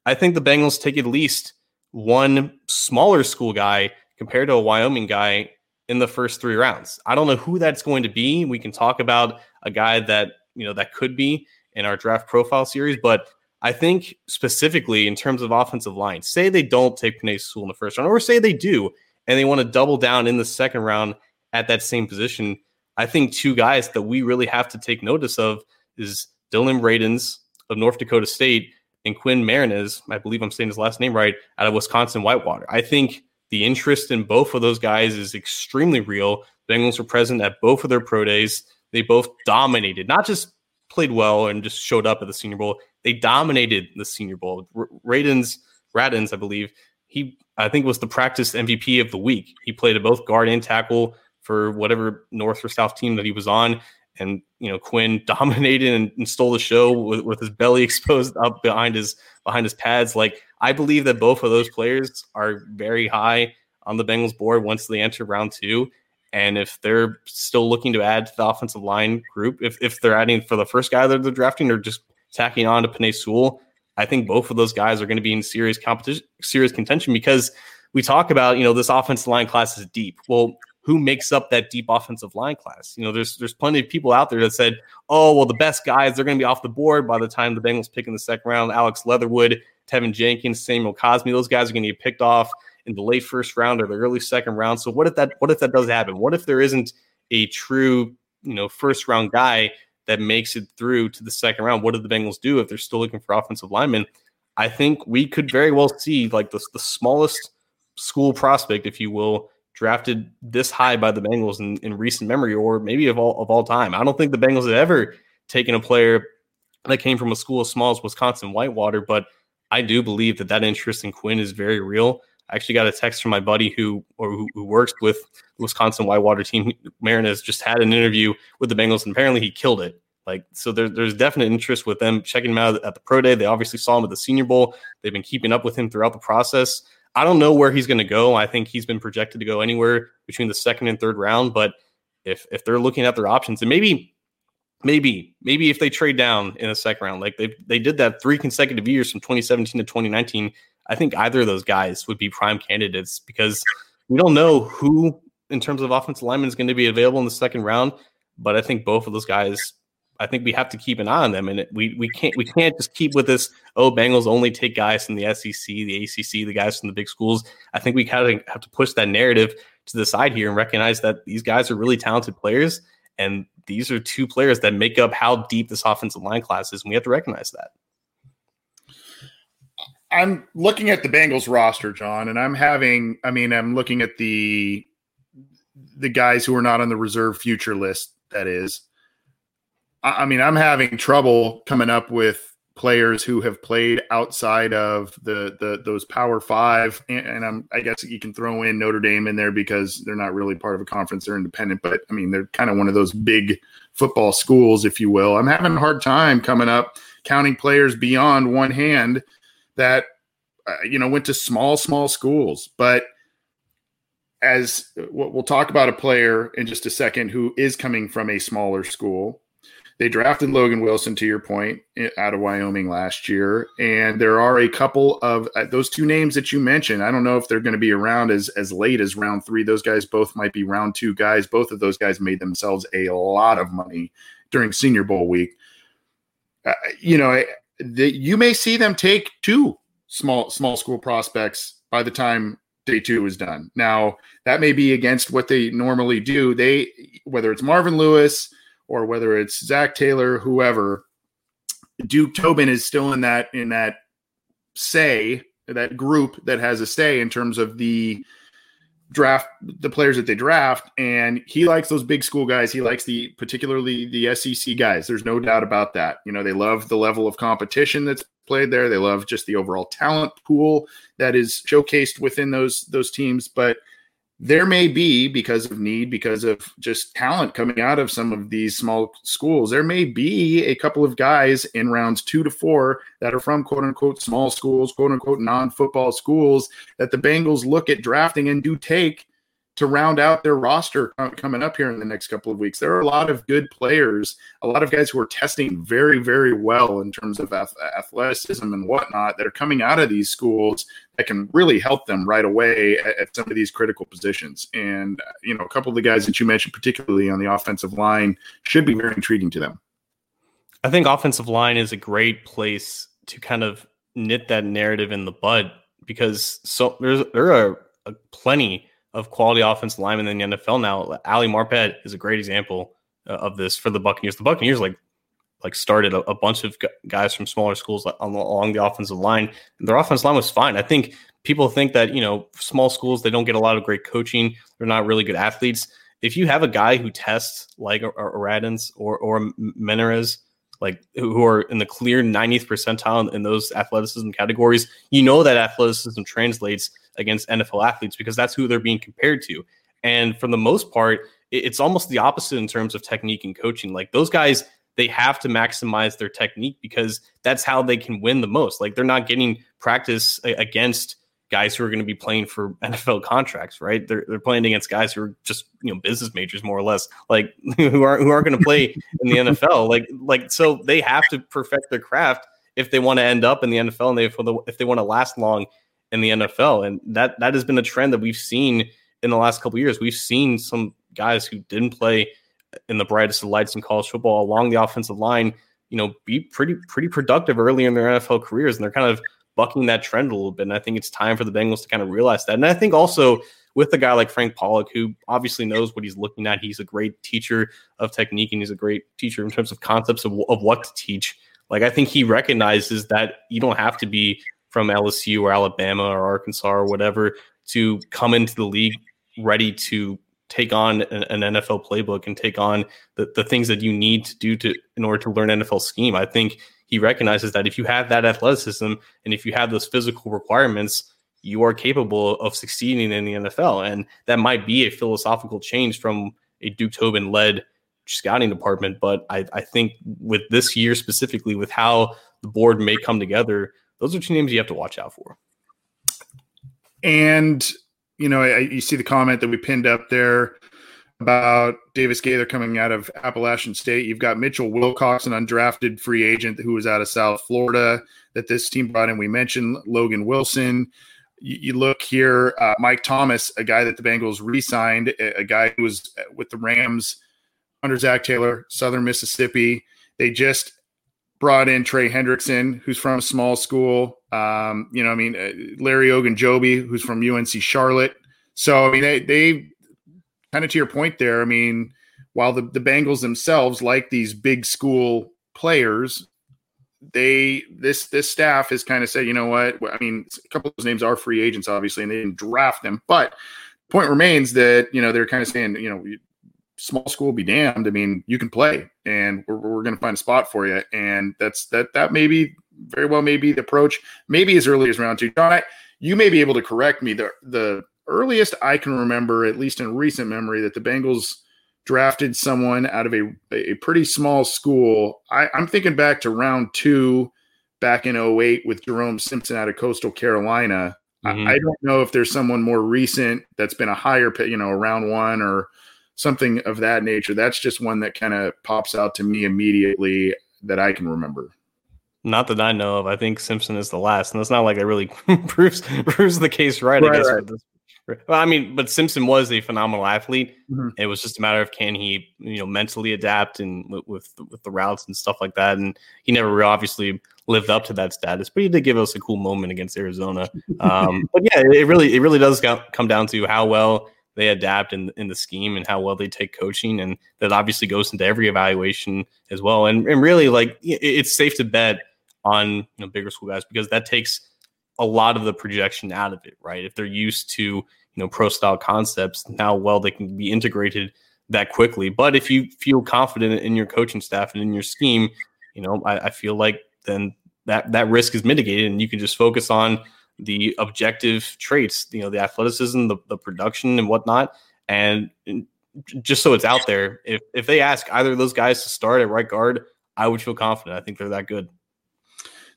I think the Bengals take at least one smaller school guy compared to a Wyoming guy in the first three rounds. I don't know who that's going to be. We can talk about a guy that, you know, that could be in our draft profile series. But I think specifically in terms of offensive line, say they don't take Penei Sewell in the first round, or say they do and they want to double down in the second round at that same position. I think two guys that we really have to take notice of is Dillon Radunz of North Dakota State and Quinn Meinerz, I believe I'm saying his last name right, out of Wisconsin Whitewater. I think the interest in both of those guys is extremely real. Bengals were present at both of their pro days. They both dominated, not just played well and just showed up at the Senior Bowl. They dominated the Senior Bowl. R- Radunz, I believe he, I think was the practice MVP of the week. He played at both guard and tackle for whatever North or South team that he was on. And you know Quinn dominated and, and stole the show with, with his belly exposed up behind his behind his pads. Like I believe that both of those players are very high on the Bengals board once they enter round two. And if they're still looking to add to the offensive line group, if, if they're adding for the first guy that they're drafting or just tacking on to Penei Sewell, I think both of those guys are going to be in serious competition, serious contention because we talk about, you know, this offensive line class is deep. Well, who makes up that deep offensive line class? You know, there's there's plenty of people out there that said, oh, well, the best guys, they're going to be off the board by the time the Bengals pick in the second round. Alex Leatherwood, Teven Jenkins, Samuel Cosmi, those guys are going to get picked off in the late first round or the early second round. So what if that what if that does happen? What if there isn't a true, you know, first round guy that makes it through to the second round? What do the Bengals do if they're still looking for offensive linemen? I think we could very well see like the, the smallest school prospect, if you will, drafted this high by the Bengals in, in recent memory or maybe of all of all time. I don't think the Bengals have ever taken a player that came from a school as small as Wisconsin Whitewater, but I do believe that that interest in Quinn is very real. I actually got a text from my buddy who or who, who works with Wisconsin Whitewater team. Meinerz just had an interview with the Bengals, and apparently he killed it. Like so, there, there's definite interest with them checking him out at the pro day. They obviously saw him at the Senior Bowl. They've been keeping up with him throughout the process. I don't know where he's going to go. I think he's been projected to go anywhere between the second and third round. But if if they're looking at their options, and maybe maybe maybe if they trade down in the second round, like they they did that three consecutive years from 2017 to 2019, I think either of those guys would be prime candidates because we don't know who in terms of offensive linemen is going to be available in the second round, but I think both of those guys I think we have to keep an eye on them, and we we can't we can't just keep with this. Oh, Bengals only take guys from the SEC, the ACC, the guys from the big schools. I think we kind of have to push that narrative to the side here and recognize that these guys are really talented players, and these are two players that make up how deep this offensive line class is, and we have to recognize that. I'm looking at the Bengals roster, John, and I'm having. I mean, I'm looking at the the guys who are not on the reserve future list. That is I mean, I'm having trouble coming up with players who have played outside of the the those Power Five, and, and I'm I guess you can throw in Notre Dame in there because they're not really part of a conference; they're independent. But I mean, they're kind of one of those big football schools, if you will. I'm having a hard time coming up counting players beyond one hand that uh, you know went to small small schools, but as we'll talk about a player in just a second who is coming from a smaller school they drafted Logan Wilson, to your point, out of Wyoming last year, and there are a couple of uh, those two names that you mentioned. I don't know if they're going to be around as as late as round three. Those guys both might be round two guys. Both of those guys made themselves a lot of money during Senior Bowl week. Uh, you know, the, you may see them take two small small school prospects by the time day two is done. Now that may be against what they normally do. They whether it's Marvin Lewis or whether it's Zac Taylor, whoever, Duke Tobin is still in that in that say that group that has a say in terms of the draft the players that they draft. And he likes those big school guys. He likes the particularly the SEC guys. There's no doubt about that. You know they love the level of competition that's played there. They love just the overall talent pool that is showcased within those those teams. But there may be because of need because of just talent coming out of some of these small schools there may be a couple of guys in rounds two to four that are from quote unquote small schools quote unquote non-football schools that the bengals look at drafting and do take to round out their roster coming up here in the next couple of weeks. There are a lot of good players, a lot of guys who are testing very, very well in terms of athleticism and whatnot that are coming out of these schools that can really help them right away at, some of these critical positions. And, you know, a couple of the guys that you mentioned, particularly on the offensive line, should be very intriguing to them. I think offensive line is a great place to kind of knit that narrative in the bud because so there's there are plenty of quality offensive linemen in the NFL now. Ali Marpet is a great example uh, of this for the Buccaneers. The Buccaneers like like started a, a bunch of guys from smaller schools along the offensive line, their offensive line was fine. I think people think that you know small schools they don't get a lot of great coaching. They're not really good athletes. If you have a guy who tests like Radunz or or like who are in the clear 90th percentile in those athleticism categories, you know that athleticism translates against NFL athletes because that's who they're being compared to. And for the most part, it's almost the opposite in terms of technique and coaching. Like those guys, they have to maximize their technique because that's how they can win the most. Like they're not getting practice against guys who are going to be playing for NFL contracts, right? They're, they're playing against guys who are just you know business majors more or less, like who aren't who aren't going to play in the NFL. Like like so they have to perfect their craft if they want to end up in the NFL and they if they want to last long in the NFL, and that that has been a trend that we've seen in the last couple years. We've seen some guys who didn't play in the brightest of lights in college football along the offensive line, you know, be pretty pretty productive early in their NFL careers, and they're kind of bucking that trend a little bit. And I think it's time for the Bengals to kind of realize that. And I think also with a guy like Frank Pollack, who obviously knows what he's looking at, he's a great teacher of technique and he's a great teacher in terms of concepts of, of what to teach. Like I think he recognizes that you don't have to be from LSU or Alabama or Arkansas or whatever to come into the league ready to take on an, NFL playbook and take on the, the things that you need to do to in order to learn NFL scheme. I think he recognizes that if you have that athleticism and if you have those physical requirements, you are capable of succeeding in the NFL. And that might be a philosophical change from a Duke Tobin led scouting department. But I, I think with this year specifically, with how the board may come together, those are two names you have to watch out for. And you know, I, you see the comment that we pinned up there about Davis Gaither coming out of Appalachian State. You've got Mitchell Wilcox, an undrafted free agent who was out of South Florida that this team brought in. We mentioned Logan Wilson. you, you look here, uh, Mike Thomas, a guy that the Bengals re-signed, a, a guy who was with the Rams under Zac Taylor, Southern Mississippi. They just brought in Trey Hendrickson, who's from a small school. Um, you know, I mean, uh, Larry Ogunjobi, who's from UNC Charlotte. So, I mean, they, they kind of to your point there. I mean, while the, the Bengals themselves like these big school players, they this this staff has kind of said, you know what? I mean, a couple of those names are free agents, obviously, and they didn't draft them. But point remains that you know they're kind of saying, you know, small school be damned. I mean, you can play, and we're, we're going to find a spot for you, and that's that. That may be very well may be the approach. Maybe as early as round two, John. I, you may be able to correct me. The the earliest I can remember, at least in recent memory, that the Bengals drafted someone out of a a pretty small school. I, I'm thinking back to round two, back in 08 with Jerome Simpson out of Coastal Carolina. Mm-hmm. I, I don't know if there's someone more recent that's been a higher, you know, round one or something of that nature. That's just one that kind of pops out to me immediately that I can remember. Not that I know of. I think Simpson is the last, and it's not like it really proves proves the case right. right I guess. Right. Well, I mean, but Simpson was a phenomenal athlete. Mm-hmm. It was just a matter of can he, you know, mentally adapt and with, with, with the routes and stuff like that. And he never obviously lived up to that status, but he did give us a cool moment against Arizona. Um, but yeah, it really it really does come down to how well they adapt in, in the scheme and how well they take coaching. And that obviously goes into every evaluation as well. And, and really, like, it's safe to bet on you know, bigger school guys because that takes a lot of the projection out of it, right? If they're used to, you know, pro style concepts, how well they can be integrated that quickly. But if you feel confident in your coaching staff and in your scheme, you know, I, I feel like then that that risk is mitigated and you can just focus on the objective traits, you know, the athleticism, the, the production and whatnot. And just so it's out there, if, if they ask either of those guys to start at right guard, I would feel confident. I think they're that good.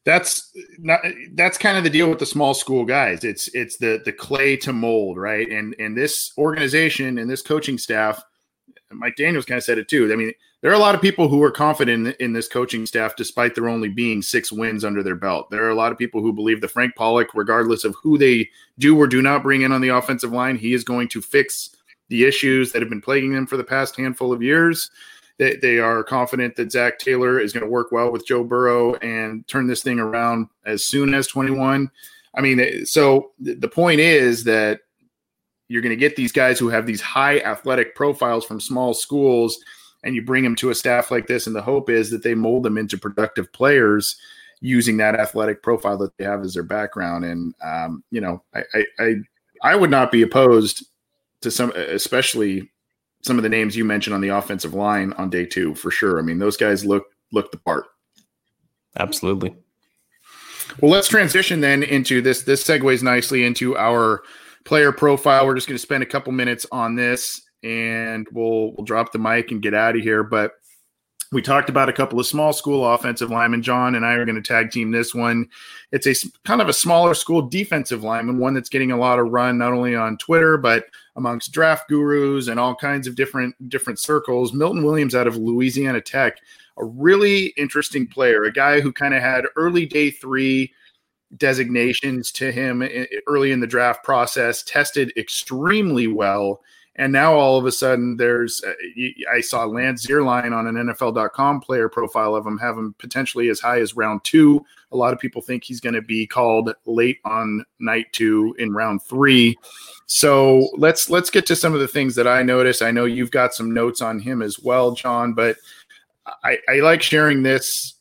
That's not that's kind of the deal with the small school guys. It's it's the the clay to mold, right? And and this organization and this coaching staff, Mike Daniels kind of said it too. I mean, there are a lot of people who are confident in, in, this coaching staff despite there only being six wins under their belt. There are a lot of people who believe that Frank Pollack, regardless of who they do or do not bring in on the offensive line, he is going to fix the issues that have been plaguing them for the past handful of years. They, they are confident that Zac Taylor is going to work well with Joe Burrow and turn this thing around as soon as 21. I mean, so the point is that you're going to get these guys who have these high athletic profiles from small schools – and you bring them to a staff like this, and the hope is that they mold them into productive players using that athletic profile that they have as their background. And um, you know, I, I I would not be opposed to some, especially some of the names you mentioned on the offensive line on day two for sure. I mean, those guys look look the part. Absolutely. Well, let's transition then into this. This segues nicely into our player profile. We're just going to spend a couple minutes on this and we'll we'll drop the mic and get out of here. But we talked about a couple of small school offensive linemen. John and I are going to tag team this one. It's a kind of a smaller school defensive lineman, one that's getting a lot of run not only on Twitter but amongst draft gurus and all kinds of different different circles. Milton Williams out of Louisiana Tech, a really interesting player, a guy who kind of had early day three designations to him early in the draft process, tested extremely well and now all of a sudden, there's uh, I saw Lance Zierlein on an NFL.com player profile of him, have him potentially as high as round two. A lot of people think he's going to be called late on night two in round three. So let's let's get to some of the things that I noticed. I know you've got some notes on him as well, John, but I, I like sharing this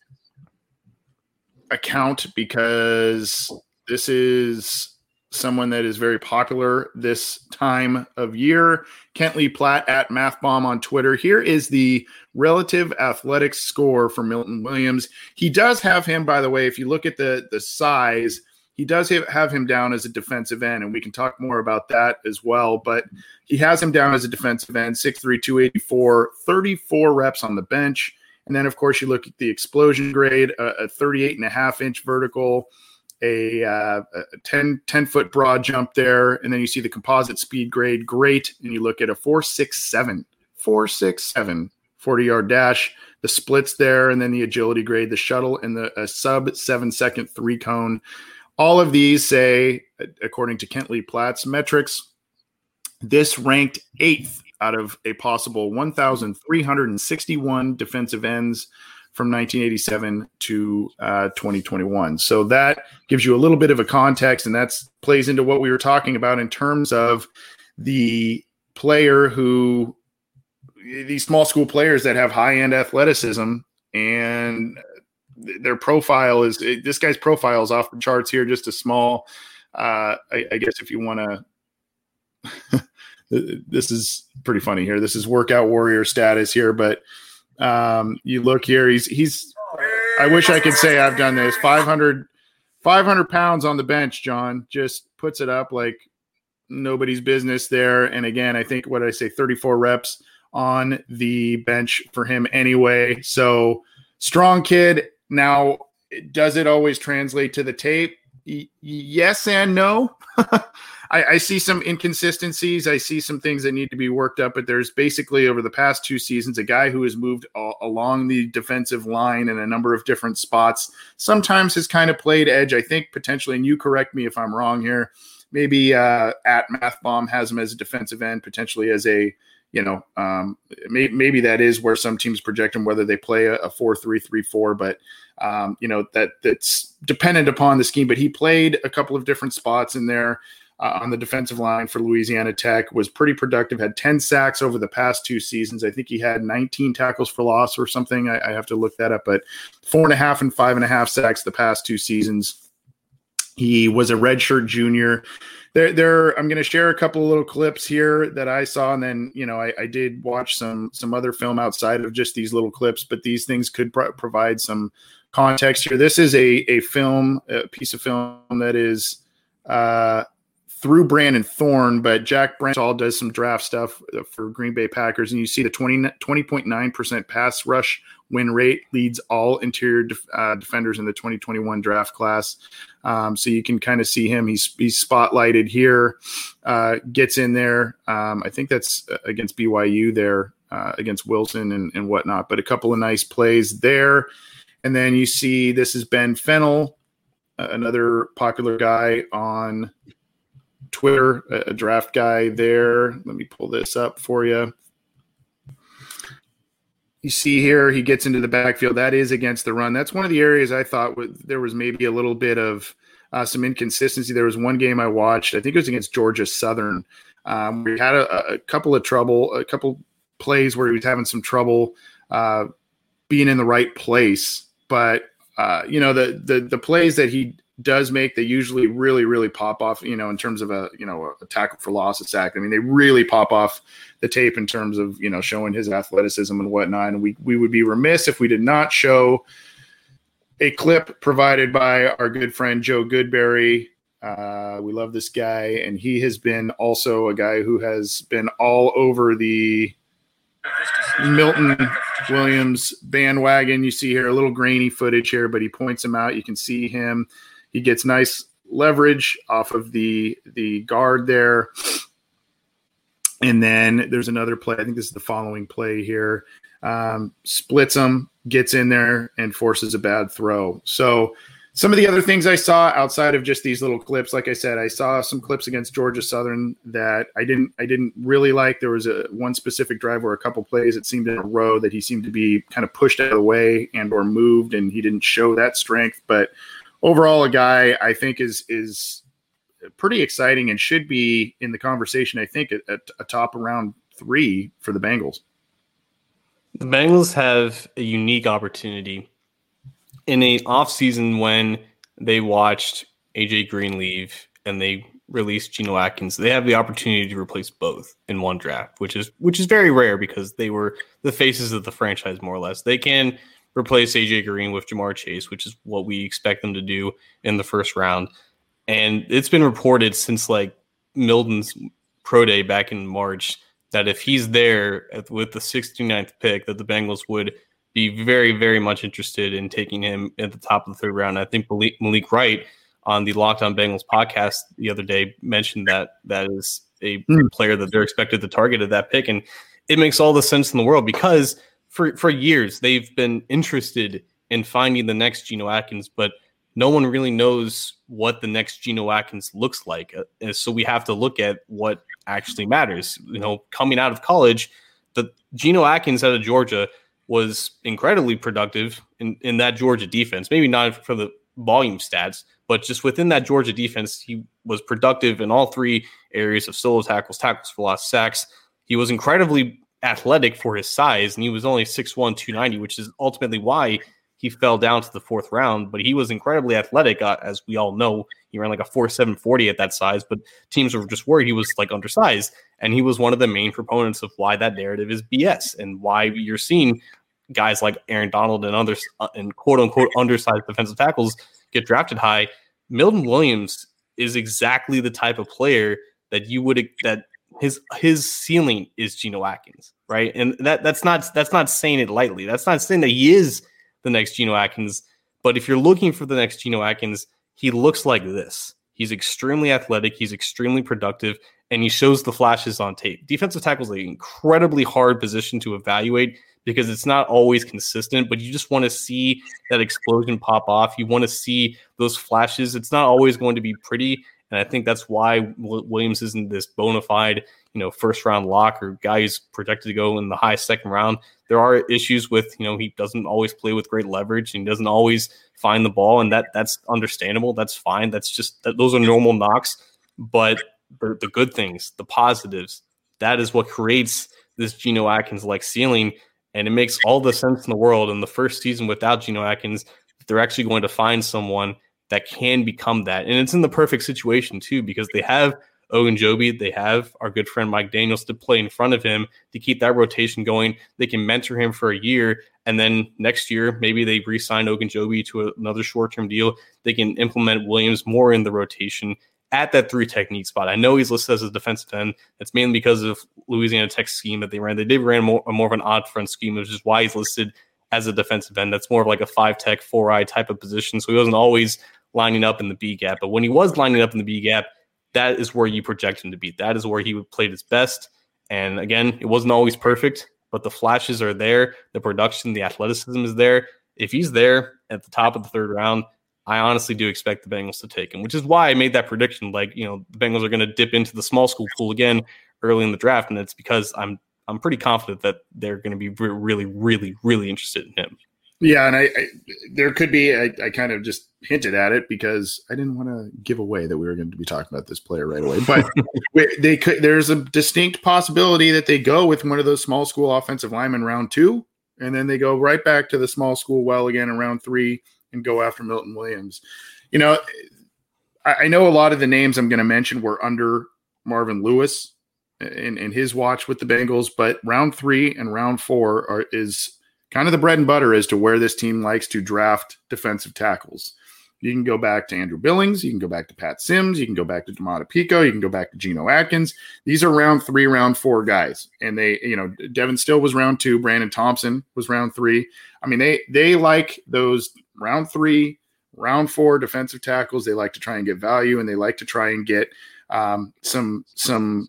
account because this is someone that is very popular this time of year. Kent Lee Platt at MathBomb on Twitter. Here is the relative athletic score for Milton Williams. He does have him, by the way, if you look at the, the size, he does have him down as a defensive end, and we can talk more about that as well. But he has him down as a defensive end, 6'3, 284, 34 reps on the bench. And then, of course, you look at the explosion grade, a, a 38 and a half inch vertical a, uh, a 10, 10 foot broad jump there. And then you see the composite speed grade, great. And you look at a 467, 467 40 yard dash, the splits there, and then the agility grade, the shuttle, and the sub seven second three cone. All of these say, according to Kent Lee Platt's metrics, this ranked eighth out of a possible 1,361 defensive ends from 1987 to uh, 2021. So that gives you a little bit of a context, and that plays into what we were talking about in terms of the player who these small school players that have high end athleticism and their profile is this guy's profile is off the charts here. Just a small, uh, I, I guess if you want to. this is pretty funny here. This is workout warrior status here, but um, you look here, he's he's. I wish I could say I've done this. 500, 500 pounds on the bench, John just puts it up like nobody's business there. And again, I think what did I say, 34 reps on the bench for him anyway. So strong kid. Now, does it always translate to the tape? Y- yes and no. I, I, see some inconsistencies. I see some things that need to be worked up. But there's basically over the past two seasons a guy who has moved a- along the defensive line in a number of different spots. Sometimes has kind of played edge. I think potentially, and you correct me if I'm wrong here. Maybe uh, at Math Bomb has him as a defensive end, potentially as a you know, um, may, maybe that is where some teams project him, whether they play a, a four three three four, but um, you know that that's dependent upon the scheme. But he played a couple of different spots in there uh, on the defensive line for Louisiana Tech. Was pretty productive. Had ten sacks over the past two seasons. I think he had 19 tackles for loss or something. I, I have to look that up, but four and a half and five and a half sacks the past two seasons. He was a redshirt junior there, there. I'm going to share a couple of little clips here that I saw, and then you know I, I did watch some some other film outside of just these little clips, but these things could pro- provide some context here. This is a a film, a piece of film that is uh, through Brandon Thorn, but Jack Branchall does some draft stuff for Green Bay Packers, and you see the 20, 20.9% pass rush win rate leads all interior def, uh, defenders in the 2021 draft class. Um, so you can kind of see him. He's he's spotlighted here, uh, gets in there. Um, I think that's against BYU there, uh, against Wilson and, and whatnot. But a couple of nice plays there. And then you see this is Ben Fennell, another popular guy on Twitter, a draft guy there. Let me pull this up for you you see here he gets into the backfield. That is against the run. That's one of the areas I thought there was maybe a little bit of uh, some inconsistency. There was one game I watched. I think it was against Georgia Southern. Um, we had a, a, couple of trouble, a couple plays where he was having some trouble uh, being in the right place. But uh, you know the the the plays that he does make they usually really really pop off you know in terms of a you know a tackle for loss a sack. I mean they really pop off the tape in terms of you know showing his athleticism and whatnot. And we we would be remiss if we did not show a clip provided by our good friend joe goodberry. Uh, we love this guy and he has been also a guy who has been all over the milton williams bandwagon you see here a little grainy footage here but he points him out you can see him he gets nice leverage off of the the guard there. And then there's another play. I think this is the following play here. Um, splits him, gets in there, and forces a bad throw. So some of the other things I saw outside of just these little clips, like I said, I saw some clips against Georgia Southern that I didn't I didn't really like. There was a one specific drive where a couple plays it seemed in a row that he seemed to be kind of pushed out of the way and or moved, and he didn't show that strength. But overall, a guy I think is is pretty exciting and should be in the conversation. I think at, at a top around three for the Bengals. The Bengals have a unique opportunity in a off season when they watched AJ Green leave and they released Geno Atkins. They have the opportunity to replace both in one draft, which is which is very rare because they were the faces of the franchise more or less. They can replace AJ Green with Ja'Marr Chase, which is what we expect them to do in the first round. And it's been reported since like Milton's pro day back in March that if he's there with the 69th pick, that the Bengals would be very, very much interested in taking him at the top of the third round. I think Malik Malik Wright on the Locked On Bengals podcast the other day mentioned that that is a mm. player that they're expected to target at that pick. And it makes all the sense in the world because – for for years they've been interested in finding the next Geno Atkins, but no one really knows what the next Geno Atkins looks like. Uh, so we have to look at what actually matters. You know, coming out of college, the Geno Atkins out of Georgia was incredibly productive in, in that Georgia defense. Maybe not for the volume stats, but just within that Georgia defense, he was productive in all three areas of solo tackles, tackles for lost sacks. He was incredibly athletic for his size, and he was only 6'1, 290, which is ultimately why he fell down to the fourth round, but he was incredibly athletic, uh, as we all know. He ran like a 4.740 at that size, but teams were just worried he was like undersized. And he was one of the main proponents of why that narrative is BS and why you're seeing guys like Aaron Donald and others uh, and quote unquote undersized defensive tackles get drafted high. Milton Williams is exactly the type of player that you would that his his ceiling is Geno Atkins, right? And that that's not that's not saying it lightly. That's not saying that he is the next Geno Atkins. But if you're looking for the next Geno Atkins, he looks like this. He's extremely athletic, he's extremely productive, and he shows the flashes on tape. Defensive tackle is an incredibly hard position to evaluate because it's not always consistent, but you just want to see that explosion pop off. You want to see those flashes. It's not always going to be pretty. And I think that's why Williams isn't this bona fide, you know, first round lock or guy who's projected to go in the high second round. There are issues with, you know, he doesn't always play with great leverage and he doesn't always find the ball, and that that's understandable. That's fine. That's just that those are normal knocks. But the, the good things, the positives, that is what creates this Geno Atkins like ceiling. And it makes all the sense in the world. In the first season without Geno Atkins, they're actually going to find someone that can become that. And it's in the perfect situation too, because they have Ogunjobi, they have our good friend Mike Daniels to play in front of him to keep that rotation going. They can mentor him for a year, and then next year maybe they re-sign Ogunjobi to another short-term deal. They can implement Williams more in the rotation at that three technique spot. I know he's listed as a defensive end. That's mainly because of Louisiana Tech scheme that they ran. They did ran more, more of an odd front scheme, which is why he's listed as a defensive end. That's more of like a five tech, four eye type of position. So he wasn't always lining up in the B gap. But when he was lining up in the B gap, that is where you project him to be. That is where he played his best. And again, it wasn't always perfect, but the flashes are there. The production, the athleticism is there. If he's there at the top of the third round, I honestly do expect the Bengals to take him, which is why I made that prediction. Like, you know, the Bengals are going to dip into the small school pool again early in the draft, and it's because I'm I'm pretty confident that they're going to be really, really, really interested in him. Yeah, and I, I there could be I, I, kind of just hinted at it because I didn't want to give away that we were going to be talking about this player right away. But they could there's a distinct possibility that they go with one of those small school offensive linemen round two, and then they go right back to the small school well again in round three and go after Milton Williams. You know, I, I know a lot of the names I'm going to mention were under Marvin Lewis in, in his watch with the Bengals, but round three and round four are is kind of the bread and butter as to where this team likes to draft defensive tackles. You can go back to Andrew Billings. You can go back to Pat Sims. You can go back to Domata Peko. You can go back to Geno Atkins. These are round three, round four guys. And they, you know, Devin Still was round two. Brandon Thompson was round three. I mean, they they like those round three, round four defensive tackles. They like to try and get value and they like to try and get um, some some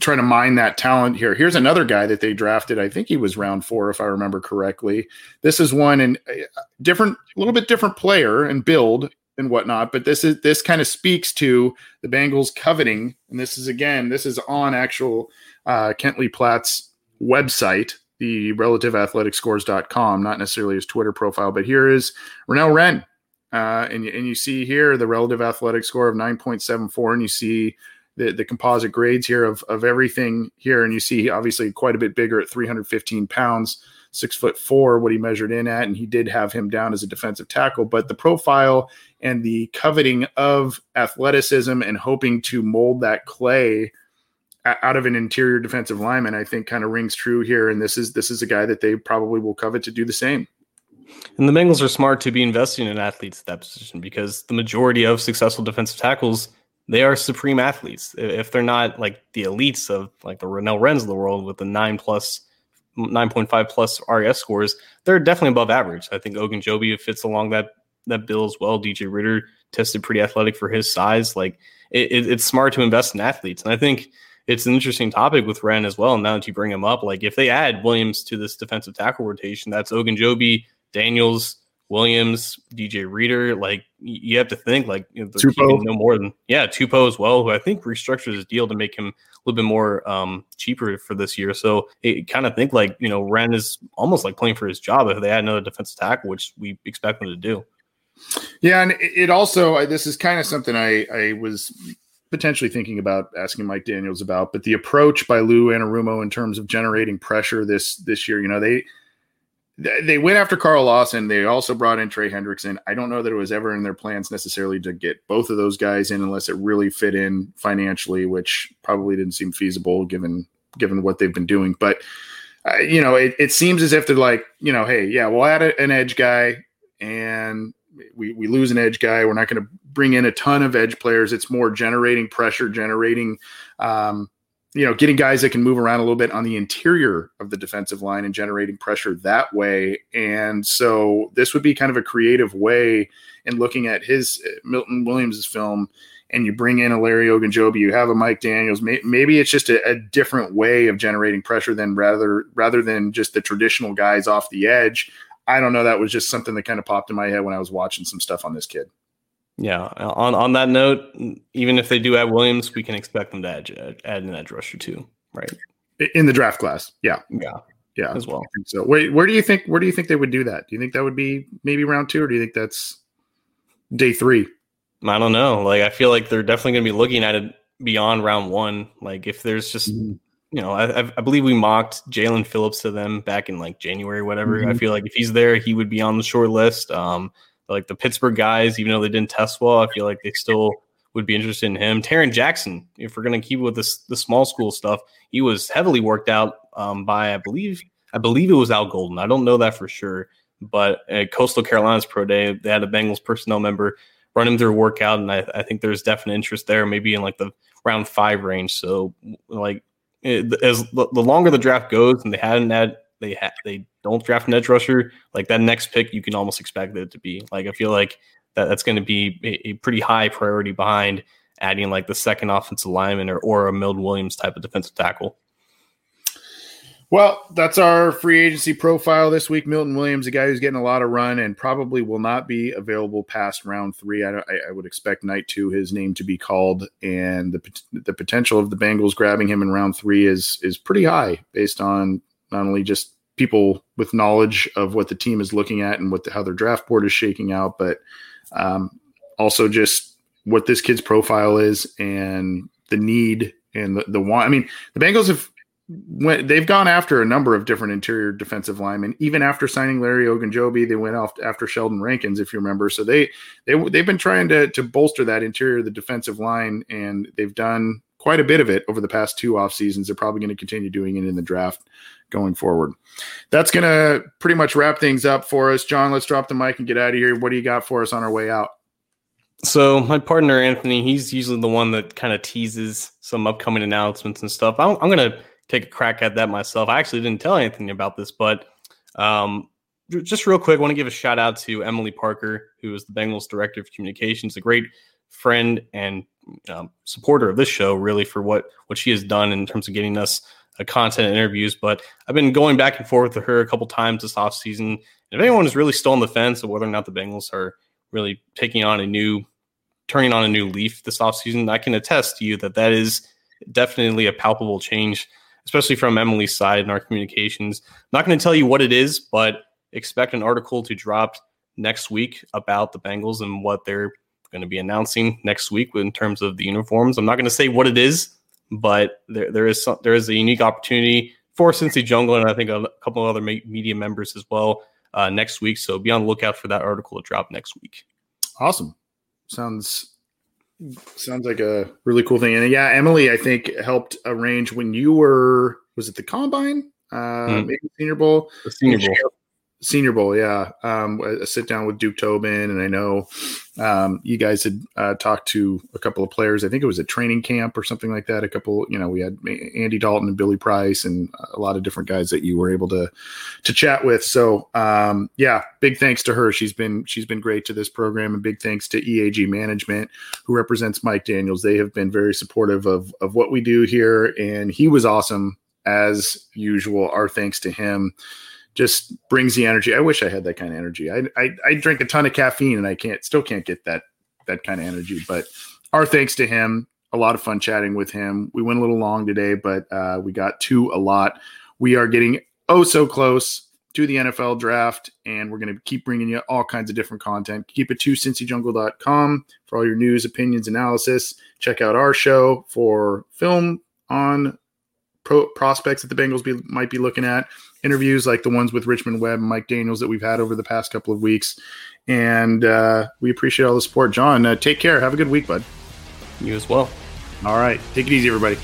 trying to mine that talent here. Here's another guy that they drafted. I think he was round four, if I remember correctly. This is one and uh, different, a little bit different player and build and whatnot. But this is this kind of speaks to the Bengals coveting, and this is again, this is on actual uh, Kent Platt's website, the relativeathleticscores.com, not necessarily his Twitter profile. But here is Renell Wren. Uh, and, and you see here the relative athletic score of 9.74, and you see the, the composite grades here of, of everything here. And you see obviously quite a bit bigger at 315 pounds, six foot four, what he measured in at. And he did have him down as a defensive tackle. But the profile and the coveting of athleticism and hoping to mold that clay out of an interior defensive lineman, I think kind of rings true here. And this is this is a guy that they probably will covet to do the same. And the Bengals are smart to be investing in athletes at that position because the majority of successful defensive tackles they are supreme athletes. If they're not like the elites of like the Renell Wrens of the world with the nine plus, 9.5 plus RAS scores, they're definitely above average. I think Ogunjobi fits along that that bill as well. DJ Reader tested pretty athletic for his size. Like it, it, it's smart to invest in athletes, and I think it's an interesting topic with Wren as well. Now that you bring him up, like if they add Williams to this defensive tackle rotation, that's Ogunjobi, Daniels, Williams, DJ Reader. Like you have to think like you know, no more than yeah, Tupou as well, who I think restructured his deal to make him a little bit more um, cheaper for this year. So it kind of think like you know Wren is almost like playing for his job if they had another defensive tackle, which we expect them to do. Yeah, and it also this is kind of something I I was potentially thinking about asking Mike Daniels about, but the approach by Lou Anarumo in terms of generating pressure this this year, you know, they they went after Carl Lawson. They also brought in Trey Hendrickson. I don't know that it was ever in their plans necessarily to get both of those guys in unless it really fit in financially, which probably didn't seem feasible given given what they've been doing. But uh, you know, it, it seems as if they're like, you know, hey, yeah, we'll add an edge guy, and we we lose an edge guy. We're not going to bring in a ton of edge players. It's more generating pressure, generating. Um, you know, getting guys that can move around a little bit on the interior of the defensive line and generating pressure that way. And so this would be kind of a creative way in looking at his Milton Williams' film. And you bring in a Larry Ogunjobi, you have a Mike Daniels. May, maybe it's just a, a different way of generating pressure than rather rather than just the traditional guys off the edge. I don't know. That was just something that kind of popped in my head when I was watching some stuff on this kid. Yeah. On on that note, even if they do add Williams, we can expect them to add, add an edge rusher too, right? In the draft class, yeah, yeah, yeah, as well. So, where where do you think where do you think they would do that? Do you think that would be maybe round two, or do you think that's day three? I don't know. Like, I feel like they're definitely going to be looking at it beyond round one. Like, if there's just mm-hmm. you know, I, I believe we mocked Jaelan Phillips to them back in like January, whatever. Mm-hmm. I feel like if he's there, he would be on the short list. Um, like the Pittsburgh guys, even though they didn't test well, I feel like they still would be interested in him. Tarron Jackson, if we're going to keep with this the small school stuff, he was heavily worked out um, by I believe I believe it was Al Golden. I don't know that for sure, but at Coastal Carolina's pro day, they had a Bengals personnel member run him through a workout, and I, I think there's definite interest there, maybe in like the round five range. So like it, as the, the longer the draft goes, and they hadn't had they ha- they don't draft an edge rusher, like that next pick, you can almost expect it to be. Like I feel like that that's going to be a, a, pretty high priority behind adding like the second offensive lineman or or a Milton Williams type of defensive tackle. Well, that's our free agency profile this week. Milton Williams, a guy who's getting a lot of run and probably will not be available past round three. I, I, would expect night two his name to be called, and the the potential of the Bengals grabbing him in round three is is pretty high based on not only just people with knowledge of what the team is looking at and what the, how their draft board is shaking out, but um, also just what this kid's profile is and the need and the, the want. I mean, the Bengals have went, they've gone after a number of different interior defensive linemen. Even after signing Larry Ogunjobi, they went off after Sheldon Rankins, if you remember. So they they they've been trying to to bolster that interior the defensive line, and they've done quite a bit of it over the past two off seasons. They're probably going to continue doing it in the draft going forward. That's going to pretty much wrap things up for us. John, let's drop the mic and get out of here. What do you got for us on our way out? So my partner Anthony, he's usually the one that kind of teases some upcoming announcements and stuff. I'm, I'm going to take a crack at that myself. I actually didn't tell Anthony about this, but um, just real quick, I want to give a shout out to Emily Parker, who is the Bengals director of communications, a great friend and um, supporter of this show, really for what what she has done in terms of getting us uh, content interviews. But I've been going back and forth with her a couple times this offseason. And if anyone is really still on the fence of whether or not the Bengals are really taking on a new, turning on a new leaf this offseason, I can attest to you that that is definitely a palpable change, especially from Emily's side in our communications. I'm not going to tell you what it is, but expect an article to drop next week about the Bengals and what they're going to be announcing next week in terms of the uniforms. I'm not going to say what it is but there, there is some, there is a unique opportunity for Cincy Jungle and I think a couple of other media members as well uh, next week. So be on the lookout for that article to drop next week. Awesome. Sounds sounds like a really cool thing. And yeah, Emily, I think helped arrange when you were was it the combine, uh, mm. maybe Senior Bowl, the Senior Bowl. Senior Bowl, yeah. Um, a sit down with Duke Tobin, and I know um, you guys had uh, talked to a couple of players. I think it was a training camp or something like that. A couple, you know, we had Andy Dalton and Billy Price, and a lot of different guys that you were able to to chat with. So, um, yeah, big thanks to her. She's been she's been great to this program, and big thanks to EAG Management, who represents Mike Daniels. They have been very supportive of of what we do here, and he was awesome as usual. Our thanks to him just brings the energy. I wish I had that kind of energy. I, I, I drink a ton of caffeine and I can't still can't get that that kind of energy. But our thanks to him. A lot of fun chatting with him. We went a little long today, but uh, we got to a lot. We are getting oh so close to the NFL draft, and we're going to keep bringing you all kinds of different content. Keep it to cincyjungle.com for all your news, opinions, analysis. Check out our show for film on pro- prospects that the Bengals be, might be looking at, interviews like the ones with Richmond Webb and Mike Daniels that we've had over the past couple of weeks. And uh, we appreciate all the support. John, uh, take care. Have a good week, bud. You as well. All right. Take it easy, everybody.